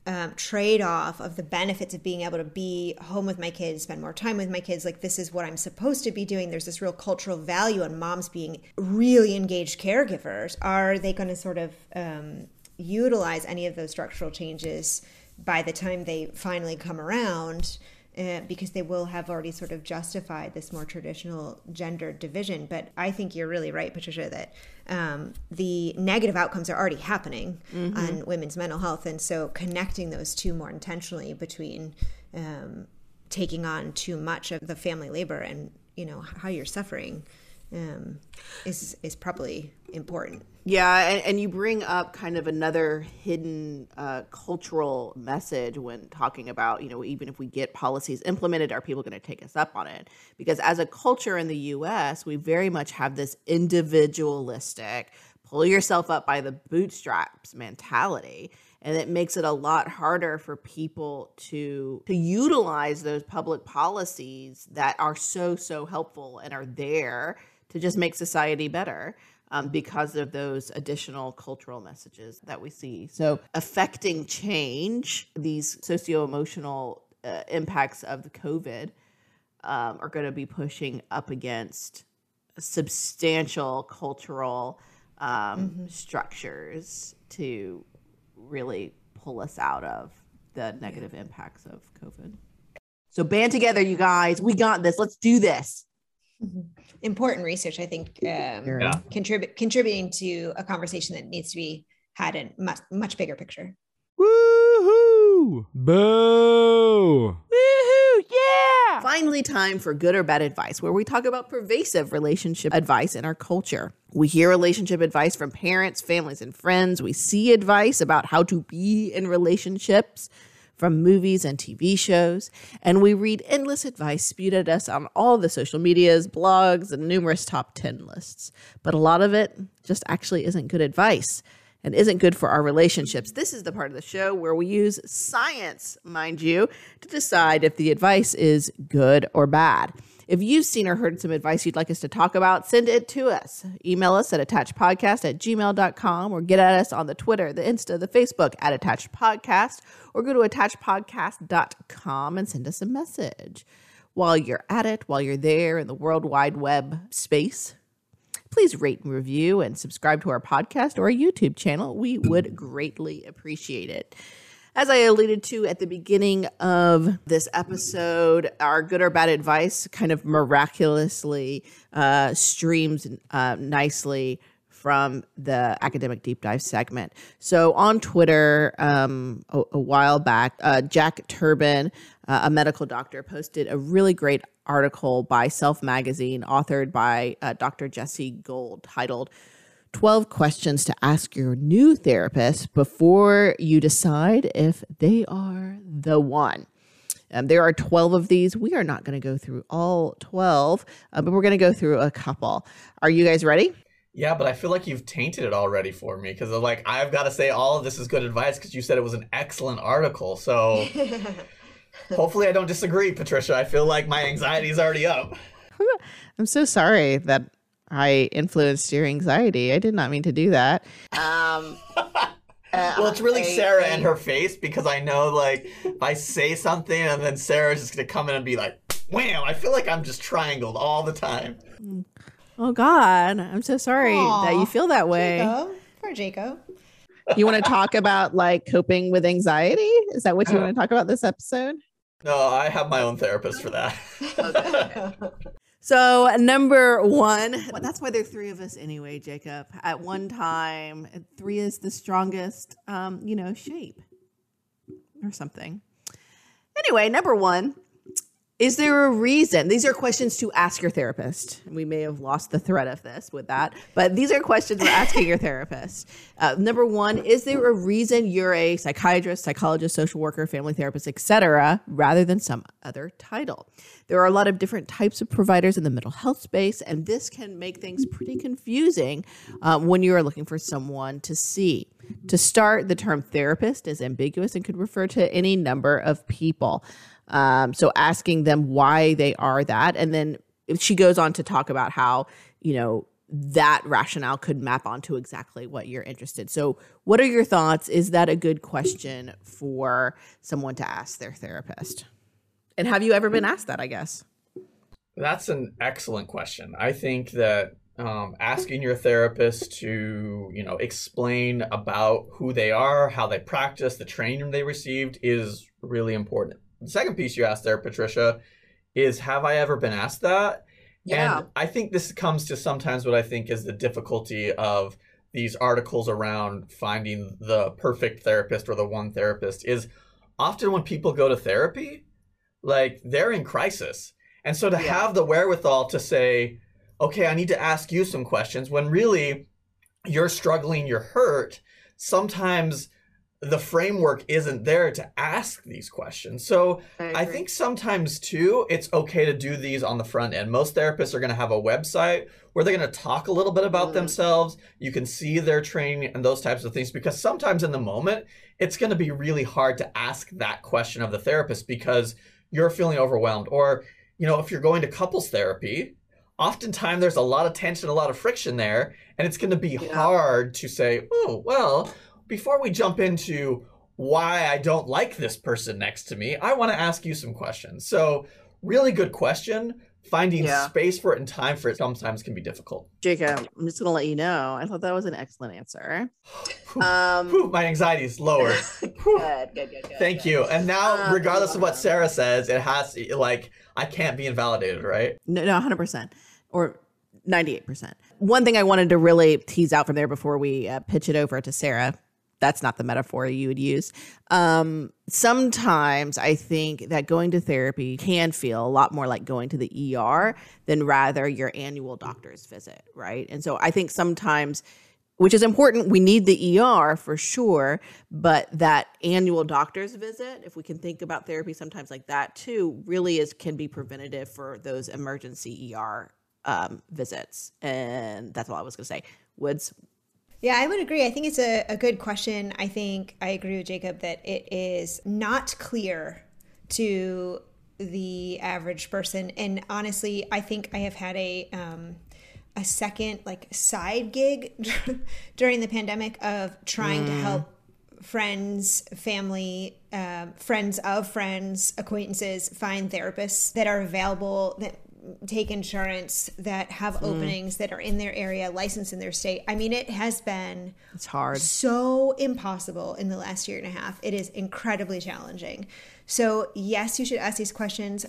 um, trade off of the benefits of being able to be home with my kids, spend more time with my kids? Like, this is what I'm supposed to be doing. There's this real cultural value on moms being really engaged caregivers. Are they going to sort of um, utilize any of those structural changes? By the time they finally come around, uh, because they will have already sort of justified this more traditional gender division. But I think you're really right, Patricia, that um, the negative outcomes are already happening on women's mental health. And so connecting those two more intentionally between um, taking on too much of the family labor and, you know, how you're suffering um, is, is probably important. Yeah, and, and you bring up kind of another hidden uh, cultural message when talking about, you know, even if we get policies implemented, are people going to take us up on it? Because as a culture in the US, we very much have this individualistic, pull yourself up by the bootstraps mentality. And it makes it a lot harder for people to to utilize those public policies that are so so helpful and are there to just make society better um, because of those additional cultural messages that we see. So, affecting change, these socio emotional uh, impacts of the COVID um, are going to be pushing up against substantial cultural um, structures to really pull us out of the negative impacts of COVID. So, band together, you guys. We got this. Let's do this. Important research i think um, Yeah. contribute contributing to a conversation that needs to be had in much much bigger picture Woohoo! Boo! Woohoo! Yeah! Finally, time for good or bad advice, where we talk about pervasive relationship advice in our culture. We hear relationship advice from parents, families, and friends. We see advice about how to be in relationships from movies and TV shows. And we read endless advice spewed at us on all the social medias, blogs, and numerous top 10 lists. But a lot of it just actually isn't good advice. and isn't good for our relationships. This is the part of the show where we use science, mind you, to decide if the advice is good or bad. If you've seen or heard some advice you'd like us to talk about, send it to us. Email us at attachedpodcast at gmail.com or get at us on the Twitter, the Insta, the Facebook at Attached Podcast or go to attachedpodcast.com and send us a message. While you're at it, while you're there in the World Wide Web space, please rate and review and subscribe to our podcast or our YouTube channel. We would greatly appreciate it. As I alluded to at the beginning of this episode, our good or bad advice kind of miraculously uh, streams uh, nicely from the academic deep dive segment. So on Twitter, um, a, a, while back, uh, Jack Turban, uh, a medical doctor, posted a really great article by Self Magazine, authored by uh, Dr. Jessi Gold, titled 12 questions to ask your new therapist before you decide if they are the one. Um, there are 12 of these. We are not going to go through all 12, uh, but we're going to go through a couple. Are you guys ready? Yeah, but I feel like you've tainted it already for me because like I've got to say all of this is good advice because you said it was an excellent article. So hopefully I don't disagree, Patricia. I feel like my anxiety is already up. I'm so sorry that I influenced your anxiety. I did not mean to do that. Um, uh, well, it's really I, Sarah I, and her face because I know, like, if I say something and then Sarah's just gonna come in and be like, "Wham!" I feel like I'm just triangled all the time. Mm. Oh God, I'm so sorry Aww, that you feel that way. Jacob. For Jacob. You want to talk about like coping with anxiety? Is that what you uh-huh. want to talk about this episode? No, I have my own therapist for that. So number one, well, that's why there are three of us anyway, Jacob. At one time, three is the strongest, um, you know, shape or something. Anyway, number one, is there a reason? These are questions to ask your therapist. We may have lost the thread of this with that, but these are questions we're asking your therapist. Uh, number one, is there a reason you're a psychiatrist, psychologist, social worker, family therapist, etc., rather than some other title? There are a lot of different types of providers in the mental health space, and this can make things pretty confusing um, when you are looking for someone to see. To start, the term therapist is ambiguous and could refer to any number of people. Um, so asking them why they are that. And then she goes on to talk about how, you know, that rationale could map onto exactly what you're interested. So, what are your thoughts? Is that a good question for someone to ask their therapist? And have you ever been asked that, I guess? That's an excellent question. I think that um, asking your therapist to, you know, explain about who they are, how they practice, the training they received is really important. The second piece you asked there, Patricia, is have I ever been asked that? Yeah. And I think this comes to sometimes what I think is the difficulty of these articles around finding the perfect therapist or the one therapist is often when people go to therapy, like they're in crisis. And so to yeah. have the wherewithal to say, okay, I need to ask you some questions when really you're struggling, you're hurt, sometimes the framework isn't there to ask these questions. So I, I, think sometimes too, it's okay to do these on the front end. Most therapists are going to have a website where they're going to talk a little bit about mm. themselves. You can see their training and those types of things because sometimes in the moment, it's going to be really hard to ask that question of the therapist because you're feeling overwhelmed. Or, you know, if you're going to couples therapy, oftentimes there's a lot of tension, a lot of friction there, and it's going to be yeah. hard to say, oh, well, before we jump into why I don't like this person next to me, I want to ask you some questions. So, really good question. Finding yeah. space for it and time for it sometimes can be difficult. Jacob, I'm just going to let you know. I thought that was an excellent answer. um, my anxiety is lower. good, good, good, good. Thank good. you. And now, um, regardless of what Sarah says, it has like I can't be invalidated, right? No, no, 100 percent or 98%. One thing I wanted to really tease out from there before we uh, pitch it over to Sarah that's not the metaphor you would use. Um, sometimes I think that going to therapy can feel a lot more like going to the ER than rather your annual doctor's visit, right? And so I think sometimes, which is important, we need the ER for sure, but that annual doctor's visit, if we can think about therapy sometimes like that too, really is can be preventative for those emergency ER um, visits. And that's all I was going to say. Woods, Yeah, I would agree. I think it's a, a good question. I think I agree with Jacob that it is not clear to the average person. And honestly, I think I have had a um, a second like side gig during the pandemic of trying mm. to help friends, family, um, friends of friends, acquaintances find therapists that are available that take insurance that have mm. openings that are in their area licensed in their state i mean it has been it's hard so impossible in the last year and a half it is incredibly challenging so, yes, you should ask these questions.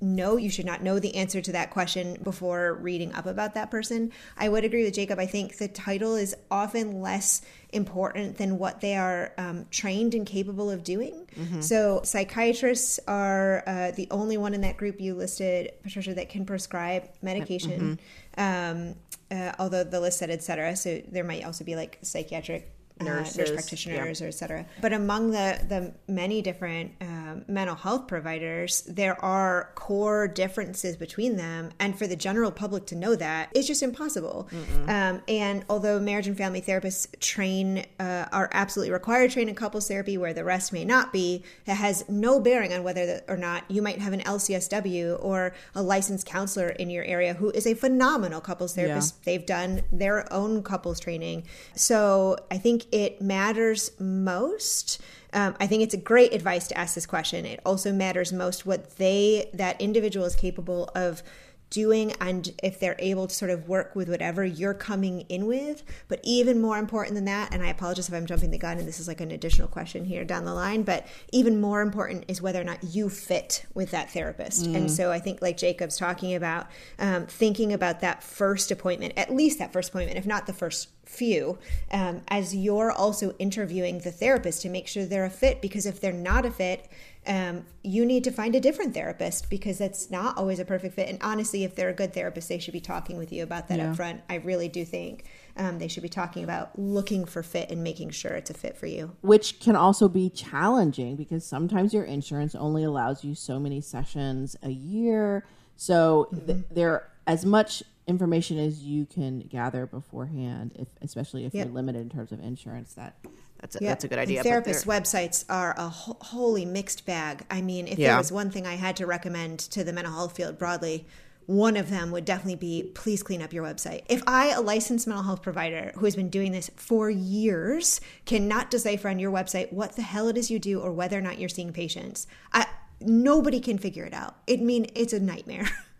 No, you should not know the answer to that question before reading up about that person. I would agree with Jacob. I think the title is often less important than what they are um, trained and capable of doing. Mm-hmm. So, psychiatrists are uh, the only one in that group you listed, Patricia, that can prescribe medication. Mm-hmm. Um, uh, although the list said et cetera. So, there might also be like psychiatric nurses, uh, nurse practitioners, yeah. or et cetera. But among the the many different um, mental health providers, there are core differences between them, and for the general public to know that, it's just impossible. Um, and although marriage and family therapists train uh, are absolutely required to train in couples therapy, where the rest may not be, it has no bearing on whether the, or not you might have an LCSW or a licensed counselor in your area who is a phenomenal couples therapist. Yeah. They've done their own couples training, so I think it matters most. Um, I think it's a great advice to ask this question. It also matters most what they, that individual, is capable of doing and if they're able to sort of work with whatever you're coming in with. But even more important than that, and I apologize if I'm jumping the gun and this is like an additional question here down the line, but even more important is whether or not you fit with that therapist. Mm. And so I think, like Jacob's talking about, um, thinking about that first appointment, at least that first appointment, if not the first few um, as you're also interviewing the therapist to make sure they're a fit because if they're not a fit um, you need to find a different therapist because that's not always a perfect fit and honestly if they're a good therapist they should be talking with you about that yeah. up front i really do think um, they should be talking about looking for fit and making sure it's a fit for you which can also be challenging because sometimes your insurance only allows you so many sessions a year so mm-hmm. th- there as much information as you can gather beforehand, if especially if yep. you're limited in terms of insurance. That that's a, yep. that's a good idea. And therapist websites are a ho- wholly mixed bag. I mean, if yeah. there was one thing I had to recommend to the mental health field broadly, one of them would definitely be please clean up your website. If I, a licensed mental health provider who has been doing this for years, cannot decipher on your website what the hell it is you do or whether or not you're seeing patients, I, nobody can figure it out. It mean it's a nightmare.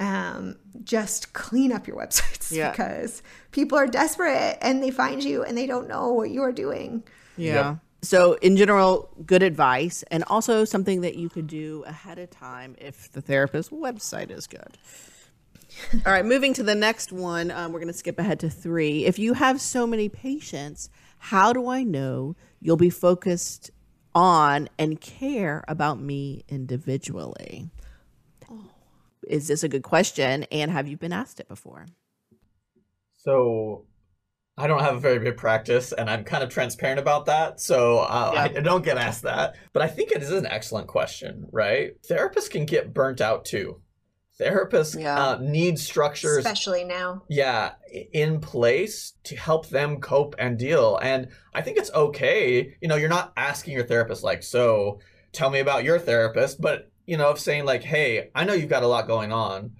um, just clean up your websites yeah. because people are desperate and they find you and they don't know what you are doing. Yeah. Yep. So, in general, good advice, and also something that you could do ahead of time if the therapist website is good. All right, moving to the next one, um, we're going to skip ahead to three. If you have so many patients, how do I know you'll be focused on and care about me individually? Is this a good question? And have you been asked it before? So I don't have a very big practice, and I'm kind of transparent about that. So uh, yeah. I don't get asked that. But I think it is an excellent question, right? Therapists can get burnt out too. Therapists yeah. uh, need structures, especially now. Yeah, in place to help them cope and deal. And I think it's okay. You know, you're not asking your therapist like, "So, tell me about your therapist," but you know, of saying like, "Hey, I know you've got a lot going on.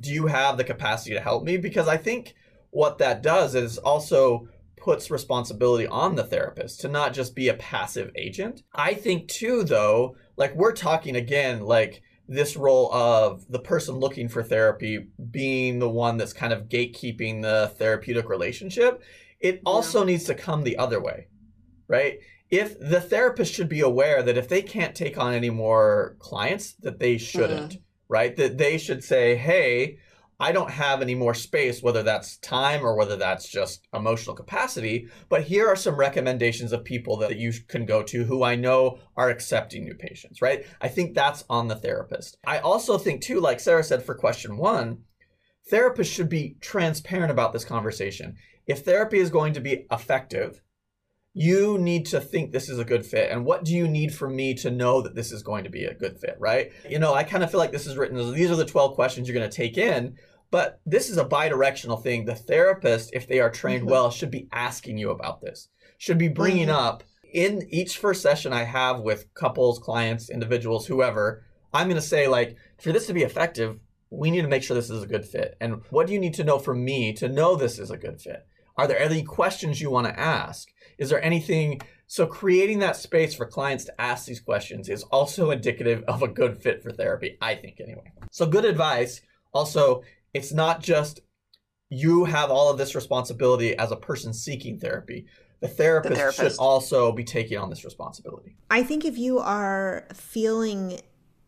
Do you have the capacity to help me?" Because I think what that does is also puts responsibility on the therapist to not just be a passive agent. I think too though, like we're talking again like this role of the person looking for therapy being the one that's kind of gatekeeping the therapeutic relationship, it also yeah. needs to come the other way. Right? If the therapist should be aware that if they can't take on any more clients that they shouldn't mm-hmm. right? That they should say hey i don't have any more space whether that's time or whether that's just emotional capacity. But here are some recommendations of people that you can go to who i know are accepting new patients right? I think that's on the therapist. I also think too like sarah said for question one therapists should be transparent about this conversation. If therapy is going to be effective you need to think this is a good fit and what do you need from me to know that this is going to be a good fit right you know i kind of feel like this is written as these are the 12 questions you're going to take in But this is a bi-directional thing. The therapist, if they are trained Mhm. well, should be asking you about this. Should be bringing Mhm. up in each first session I have with couples, clients, individuals, whoever. I'm going to say like, for this to be effective, we need to make sure this is a good fit. And what do you need to know from me to know this is a good fit? Are there any questions you want to ask? Is there anything? So, creating that space for clients to ask these questions is also indicative of a good fit for therapy, I think, anyway. So, good advice. Also, it's not just you have all of this responsibility as a person seeking therapy. The therapist, should therapist. also be taking on this responsibility. I think if you are feeling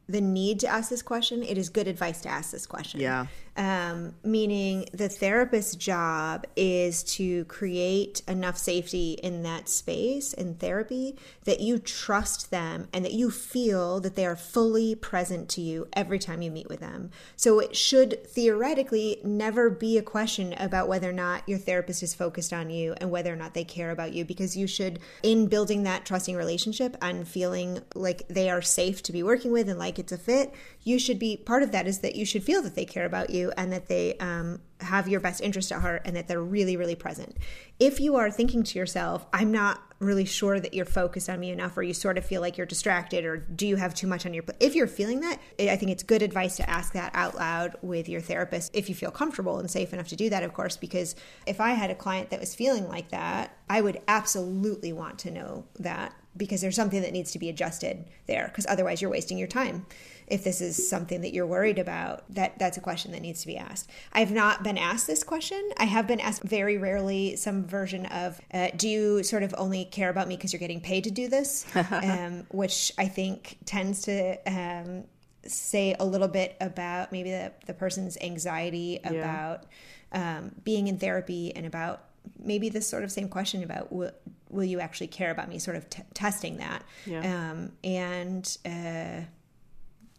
the need to ask this question, it is good advice to ask this question. Yeah. Um, meaning the therapist's job is to create enough safety in that space in therapy that you trust them and that you feel that they are fully present to you every time you meet with them. So it should theoretically never be a question about whether or not your therapist is focused on you and whether or not they care about you because you should, in building that trusting relationship and feeling like they are safe to be working with and like it's a fit, you should be part of that is that you should feel that they care about you and that they um, have your best interest at heart and that they're really, really present. If you are thinking to yourself, I'm not really sure that you're focused on me enough, or you sort of feel like you're distracted, or do you have too much on your plate? If you're feeling that, I think it's good advice to ask that out loud with your therapist if you feel comfortable and safe enough to do that, of course, because if I had a client that was feeling like that, I would absolutely want to know that because there's something that needs to be adjusted there because otherwise you're wasting your time if this is something that you're worried about that that's a question that needs to be asked. I've not been asked this question. I have been asked very rarely some version of uh, do you sort of only care about me because you're getting paid to do this? Um, which i think tends to um, say a little bit about maybe the, the person's anxiety about um, being in therapy and about maybe this sort of same question about will, will you actually care about me? sort of t- testing that. Yeah. um, and uh,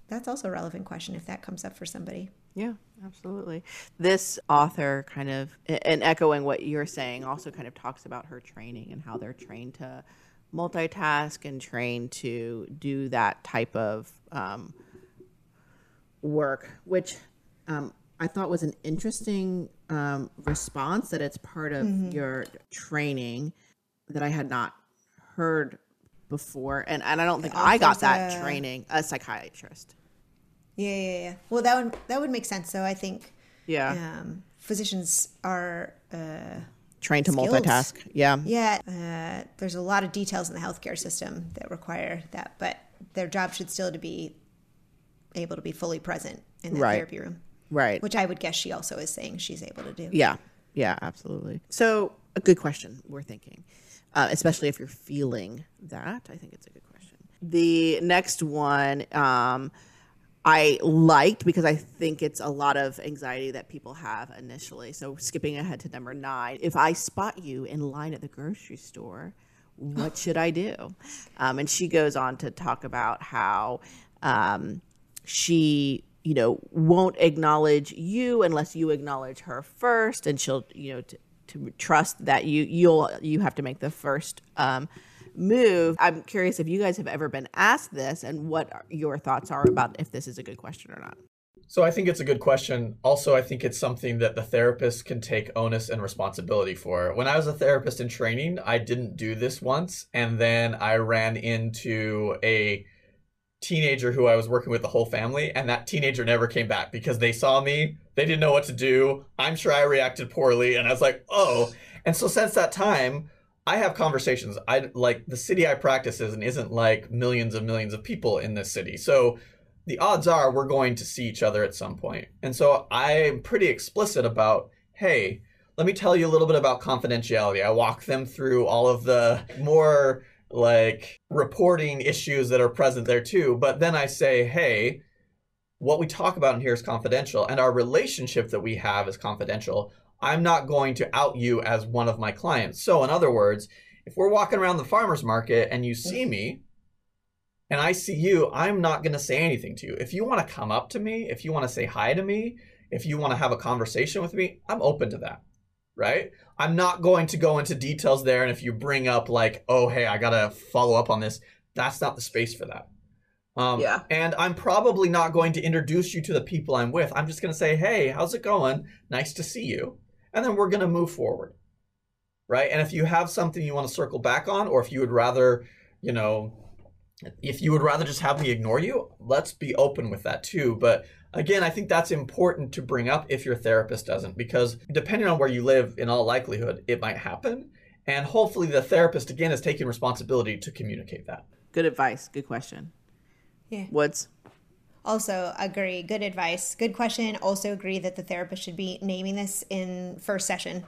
that's also a relevant question if that comes up for somebody Yeah, absolutely. This author kind of, and echoing what you're saying, also kind of talks about her training and how they're trained to multitask and trained to do that type of um, work, which um, I thought was an interesting um, response that it's part of your training that I had not heard before. And, and I don't think I got that a- training, a psychiatrist. yeah yeah yeah well that would that would make sense so i think Yeah. um, physicians are uh, trained to skills. multitask. Yeah. Yeah, uh, there's a lot of details in the healthcare system that require that, but their job should still to be able to be fully present in the Right. therapy room, Right. which I would guess she also is saying she's able to do. yeah. Yeah, absolutely. So, a good question we're thinking, uh, especially if you're feeling that. I think it's a good question. The next one um, I liked because I think it's a lot of anxiety that people have initially. So, skipping ahead to number nine, if I spot you in line at the grocery store, what should I do? Um, and she goes on to talk about how um, she you know won't acknowledge you unless you acknowledge her first and she'll you know to, to trust that you you'll you have to make the first um, move i'm curious if you guys have ever been asked this and what your thoughts are about if this is a good question or not So I think it's a good question. Also, I think it's something that the therapist can take onus and responsibility for. When I was a therapist in training, I didn't do this once, and then I ran into a teenager who I was working with the whole family, and that teenager never came back because they saw me, they didn't know what to do. I'm sure I reacted poorly, and I was like, "Oh." And so since that time, I have conversations. I like the city I practice in isn't like millions and millions of people in this city. So the odds are we're going to see each other at some point. And so I'm pretty explicit about, hey, let me tell you a little bit about confidentiality. I walk them through all of the more like reporting issues that are present there too. But then I say, hey, what we talk about in here is confidential, and our relationship that we have is confidential. I'm not going to out you as one of my clients. So, in other words, if we're walking around the farmer's market and you see me, and I see you, I'm not going to say anything to you. If you want to come up to me, if you want to say hi to me, if you want to have a conversation with me, I'm open to that. Right? I'm not going to go into details there. And if you bring up, like, oh, hey, I got to follow up on this, that's not the space for that. Um, Yeah. And I'm probably not going to introduce you to the people I'm with. I'm just going to say, hey, how's it going? Nice to see you. And then we're going to move forward. Right. And if you have something you want to circle back on, or if you would rather, you know, if you would rather just have me ignore you, let's be open with that too. But again, I think that's important to bring up if your therapist doesn't, because depending on where you live, in all likelihood, it might happen. And hopefully, the therapist, again, is taking responsibility to communicate that. Good advice. Good question. Yeah. Woods. Also agree. Good advice. Good question. Also agree that the therapist should be naming this in first session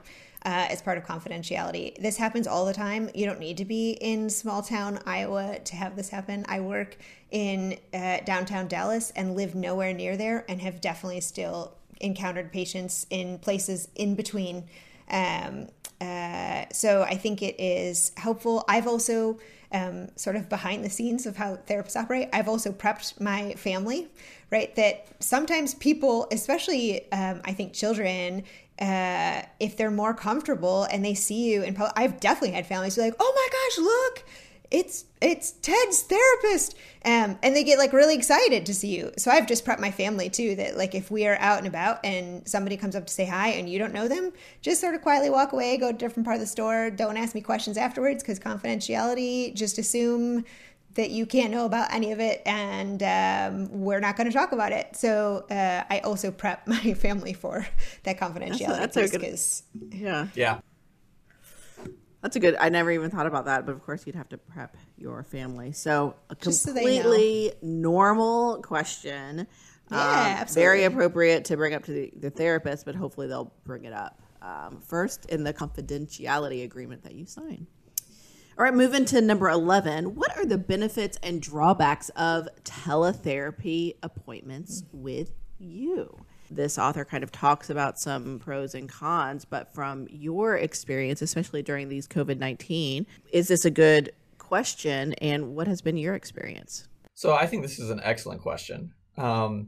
uh, as part of confidentiality. This happens all the time. You don't need to be in small town Iowa to have this happen. I work in uh, downtown Dallas and live nowhere near there and have definitely still encountered patients in places in between. Um, uh, so I think it is helpful. I've also um, sort of behind the scenes of how therapists operate. I've also prepped my family, right? That sometimes people, especially um, I think children, uh, if they're more comfortable and they see you public, I've definitely had families be like, "Oh my gosh, look, it's it's Ted's therapist," um, and they get like really excited to see you. So I've just prepped my family too that like if we are out and about and somebody comes up to say hi and you don't know them, just sort of quietly walk away, go to a different part of the store. Don't ask me questions afterwards because confidentiality. Just assume that you can't know about any of it and um, we're not going to talk about it. So uh, I also prep my family for that confidentiality that's a piece good- 'cause- Yeah. Yeah. That's a good. I never even thought about that, but of course you'd have to prep your family. So a Just so completely normal question. Yeah, Um, Very appropriate to bring up to the, the therapist, but hopefully they'll bring it up um, first in the confidentiality agreement that you sign. All right, moving to number 11. What are the benefits and drawbacks of teletherapy appointments with you? This author kind of talks about some pros and cons, but from your experience, especially during these COVID 19, is this a good question? And what has been your experience? So I think this is an excellent question. Um,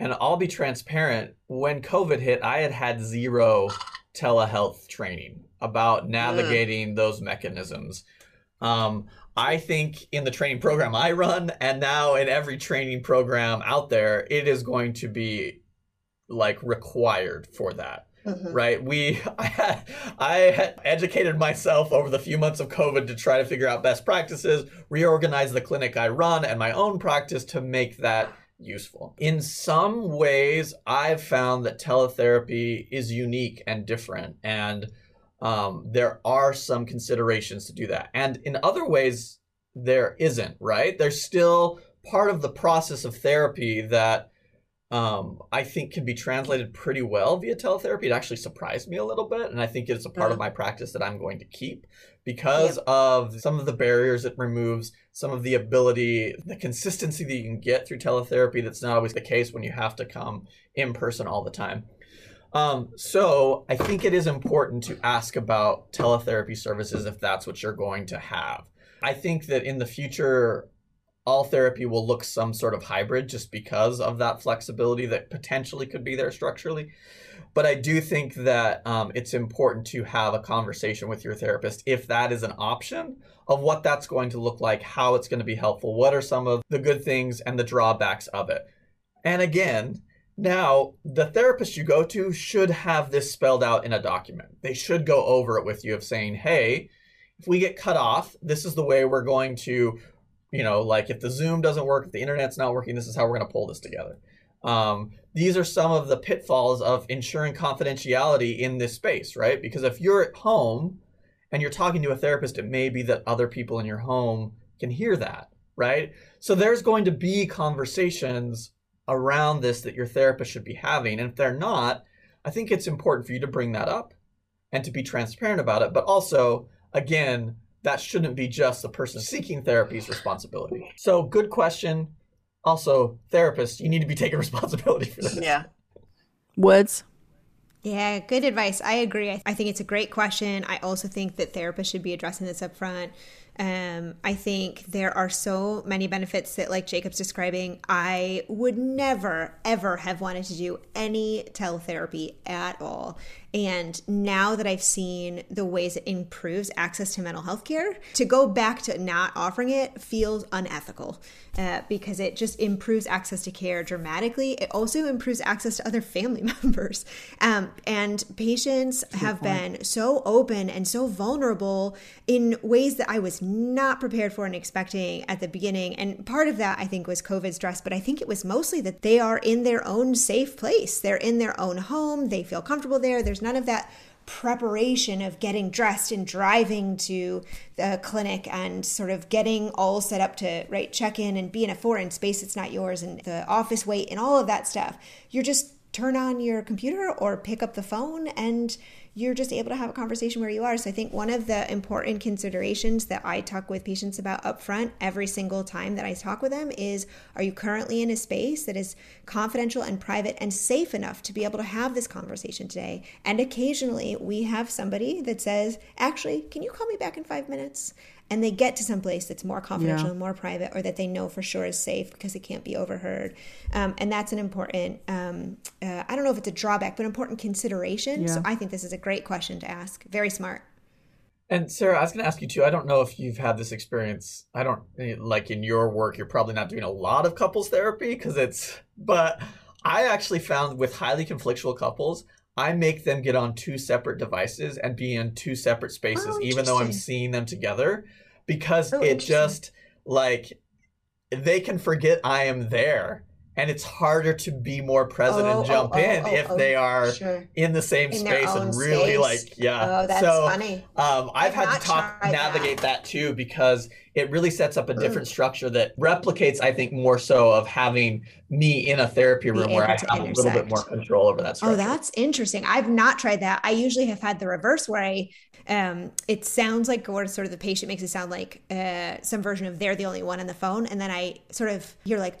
and I'll be transparent. When COVID hit, I had had zero telehealth training about navigating those mechanisms. Um, I think in the training program I run, and now in every training program out there, it is going to be like required for that right? We i had i had educated myself over the few months of covid to try to figure out best practices reorganize the clinic i run and my own practice to make that useful. In some ways i've found that teletherapy is unique and different and um, there are some considerations to do that and in other ways there isn't right there's still part of the process of therapy that um, I think can be translated pretty well via teletherapy. It actually surprised me a little bit, and I think it's a part of my practice that I'm going to keep because of some of the barriers it removes, some of the ability, the consistency that you can get through teletherapy. That's not always the case when you have to come in person all the time. Um, so I think it is important to ask about teletherapy services if that's what you're going to have. I think that in the future, all therapy will look some sort of hybrid just because of that flexibility that potentially could be there structurally. But I do think that um, it's important to have a conversation with your therapist if that is an option of what that's going to look like, how it's going to be helpful, what are some of the good things and the drawbacks of it. And again, now the therapist you go to should have this spelled out in a document. They should go over it with you of saying, hey, if we get cut off, this is the way we're going to you know, like if the Zoom doesn't work, if the internet's not working, this is how we're going to pull this together. Um, these are some of the pitfalls of ensuring confidentiality in this space, right? Because if you're at home and you're talking to a therapist, it may be that other people in your home can hear that, right? So there's going to be conversations around this that your therapist should be having. And if they're not, I think it's important for you to bring that up and to be transparent about it. But also, again, that shouldn't be just the person seeking therapy's responsibility. So, good question. Also, therapist, you need to be taking responsibility for this. Yeah. Woods. Yeah, good advice. I agree. I, I think it's a great question. I also think that therapists should be addressing this up front. Um, I think there are so many benefits that, like Jacob's describing, I would never, ever have wanted to do any teletherapy at all. And now that I've seen the ways it improves access to mental health care, to go back to not offering it feels unethical uh, because it just improves access to care dramatically. It also improves access to other family members. Um, and patients have been so open and so vulnerable in ways that I was not prepared for and expecting at the beginning. And part of that, I think, was COVID stress, but I think it was mostly that they are in their own safe place. They're in their own home, they feel comfortable there. There's none of that preparation of getting dressed and driving to the clinic and sort of getting all set up to right check in and be in a foreign space that's not yours and the office wait and all of that stuff you're just turn on your computer or pick up the phone and you're just able to have a conversation where you are. So I think one of the important considerations that I talk with patients about upfront every single time that I talk with them is are you currently in a space that is confidential and private and safe enough to be able to have this conversation today? And occasionally we have somebody that says, actually, can you call me back in five minutes? And they get to some place that's more confidential yeah. and more private or that they know for sure is safe because it can't be overheard um, and that's an important um, uh, i don't know if it's a drawback but important consideration yeah. so i think this is a great question to ask very smart and Sarah, I was going to ask you too. I don't know if you've had this experience. I don't like in your work. You're probably not doing a lot of couples therapy because it's. But I actually found with highly conflictual couples, I make them get on two separate devices and be in two separate spaces, oh, even though I'm seeing them together, because oh, it just like they can forget I am there and it's harder to be more present oh, and jump oh, oh, in oh, if they are sure. in the same in space and really space. like yeah. Oh, that's so, funny. Um, I've, I've had to talk navigate that. that. too because it really sets up a different mm. structure that replicates, I think, more so of having me in a therapy room where I have intersect. a little bit more control over that. Oh, structure. Oh, that's interesting. I've not tried that. I usually have had the reverse where I um, it sounds like or sort of the patient makes it sound like uh, some version of they're the only one on the phone, and then I sort of you're like,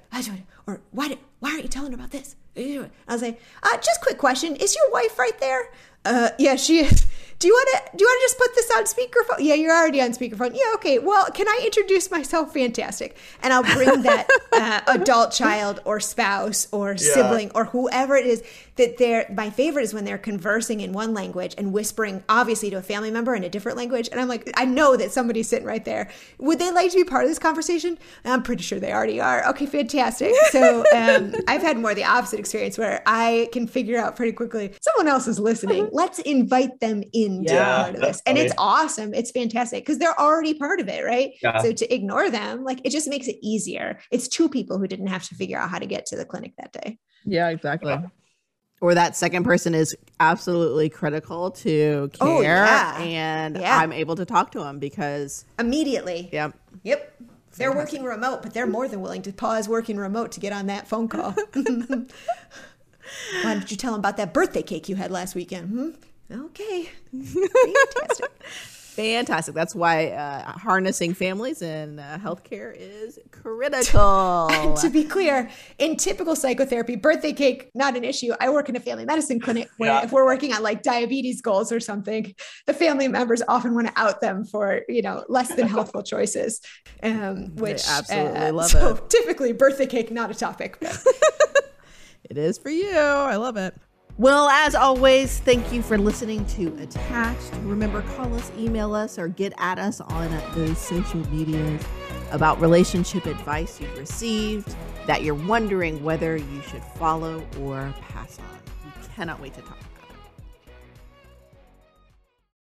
or why why aren't you telling her about this? I was like, uh, just quick question: Is your wife right there? Uh, yeah, she is. Do you want to do you want to just put this on speakerphone? Yeah you're already on speakerphone. Yeah okay well can i introduce myself? Fantastic. And i'll bring that uh, adult child or spouse or yeah. sibling or whoever it is that they're my favorite is when they're conversing in one language and whispering obviously to a family member in a different language. And i'm like i know that somebody's sitting right there. Would they like to be part of this conversation? I'm pretty sure they already are. Okay fantastic. So um, i've had more the opposite experience where i can figure out pretty quickly someone else is listening let's invite them into yeah, part of this and it's awesome it's fantastic because they're already part of it right yeah. so to ignore them like it just makes it easier it's two people who didn't have to figure out how to get to the clinic that day yeah exactly yeah or that second person is absolutely critical to oh, care oh, yeah. and yeah. I'm able to talk to them because immediately. Yep. Yep. They're working remote, but they're more than willing to pause working remote to get on that phone call. Why did you tell them about that birthday cake you had last weekend? Hmm? Okay. Fantastic. Fantastic. That's why uh, harnessing families in uh, healthcare is critical. to be clear, in typical psychotherapy, birthday cake not an issue. I work in a family medicine clinic where yeah. if we're working on like diabetes goals or something, the family members often want to out them for you know less than healthful choices. Um, which they absolutely uh, love so it. Typically, birthday cake not a topic. It is for you. I love it. Well, as always, thank you for listening to Attached. Remember, call us, email us, or get at us on those social medias about relationship advice you've received that you're wondering whether you should follow or pass on. We cannot wait to talk.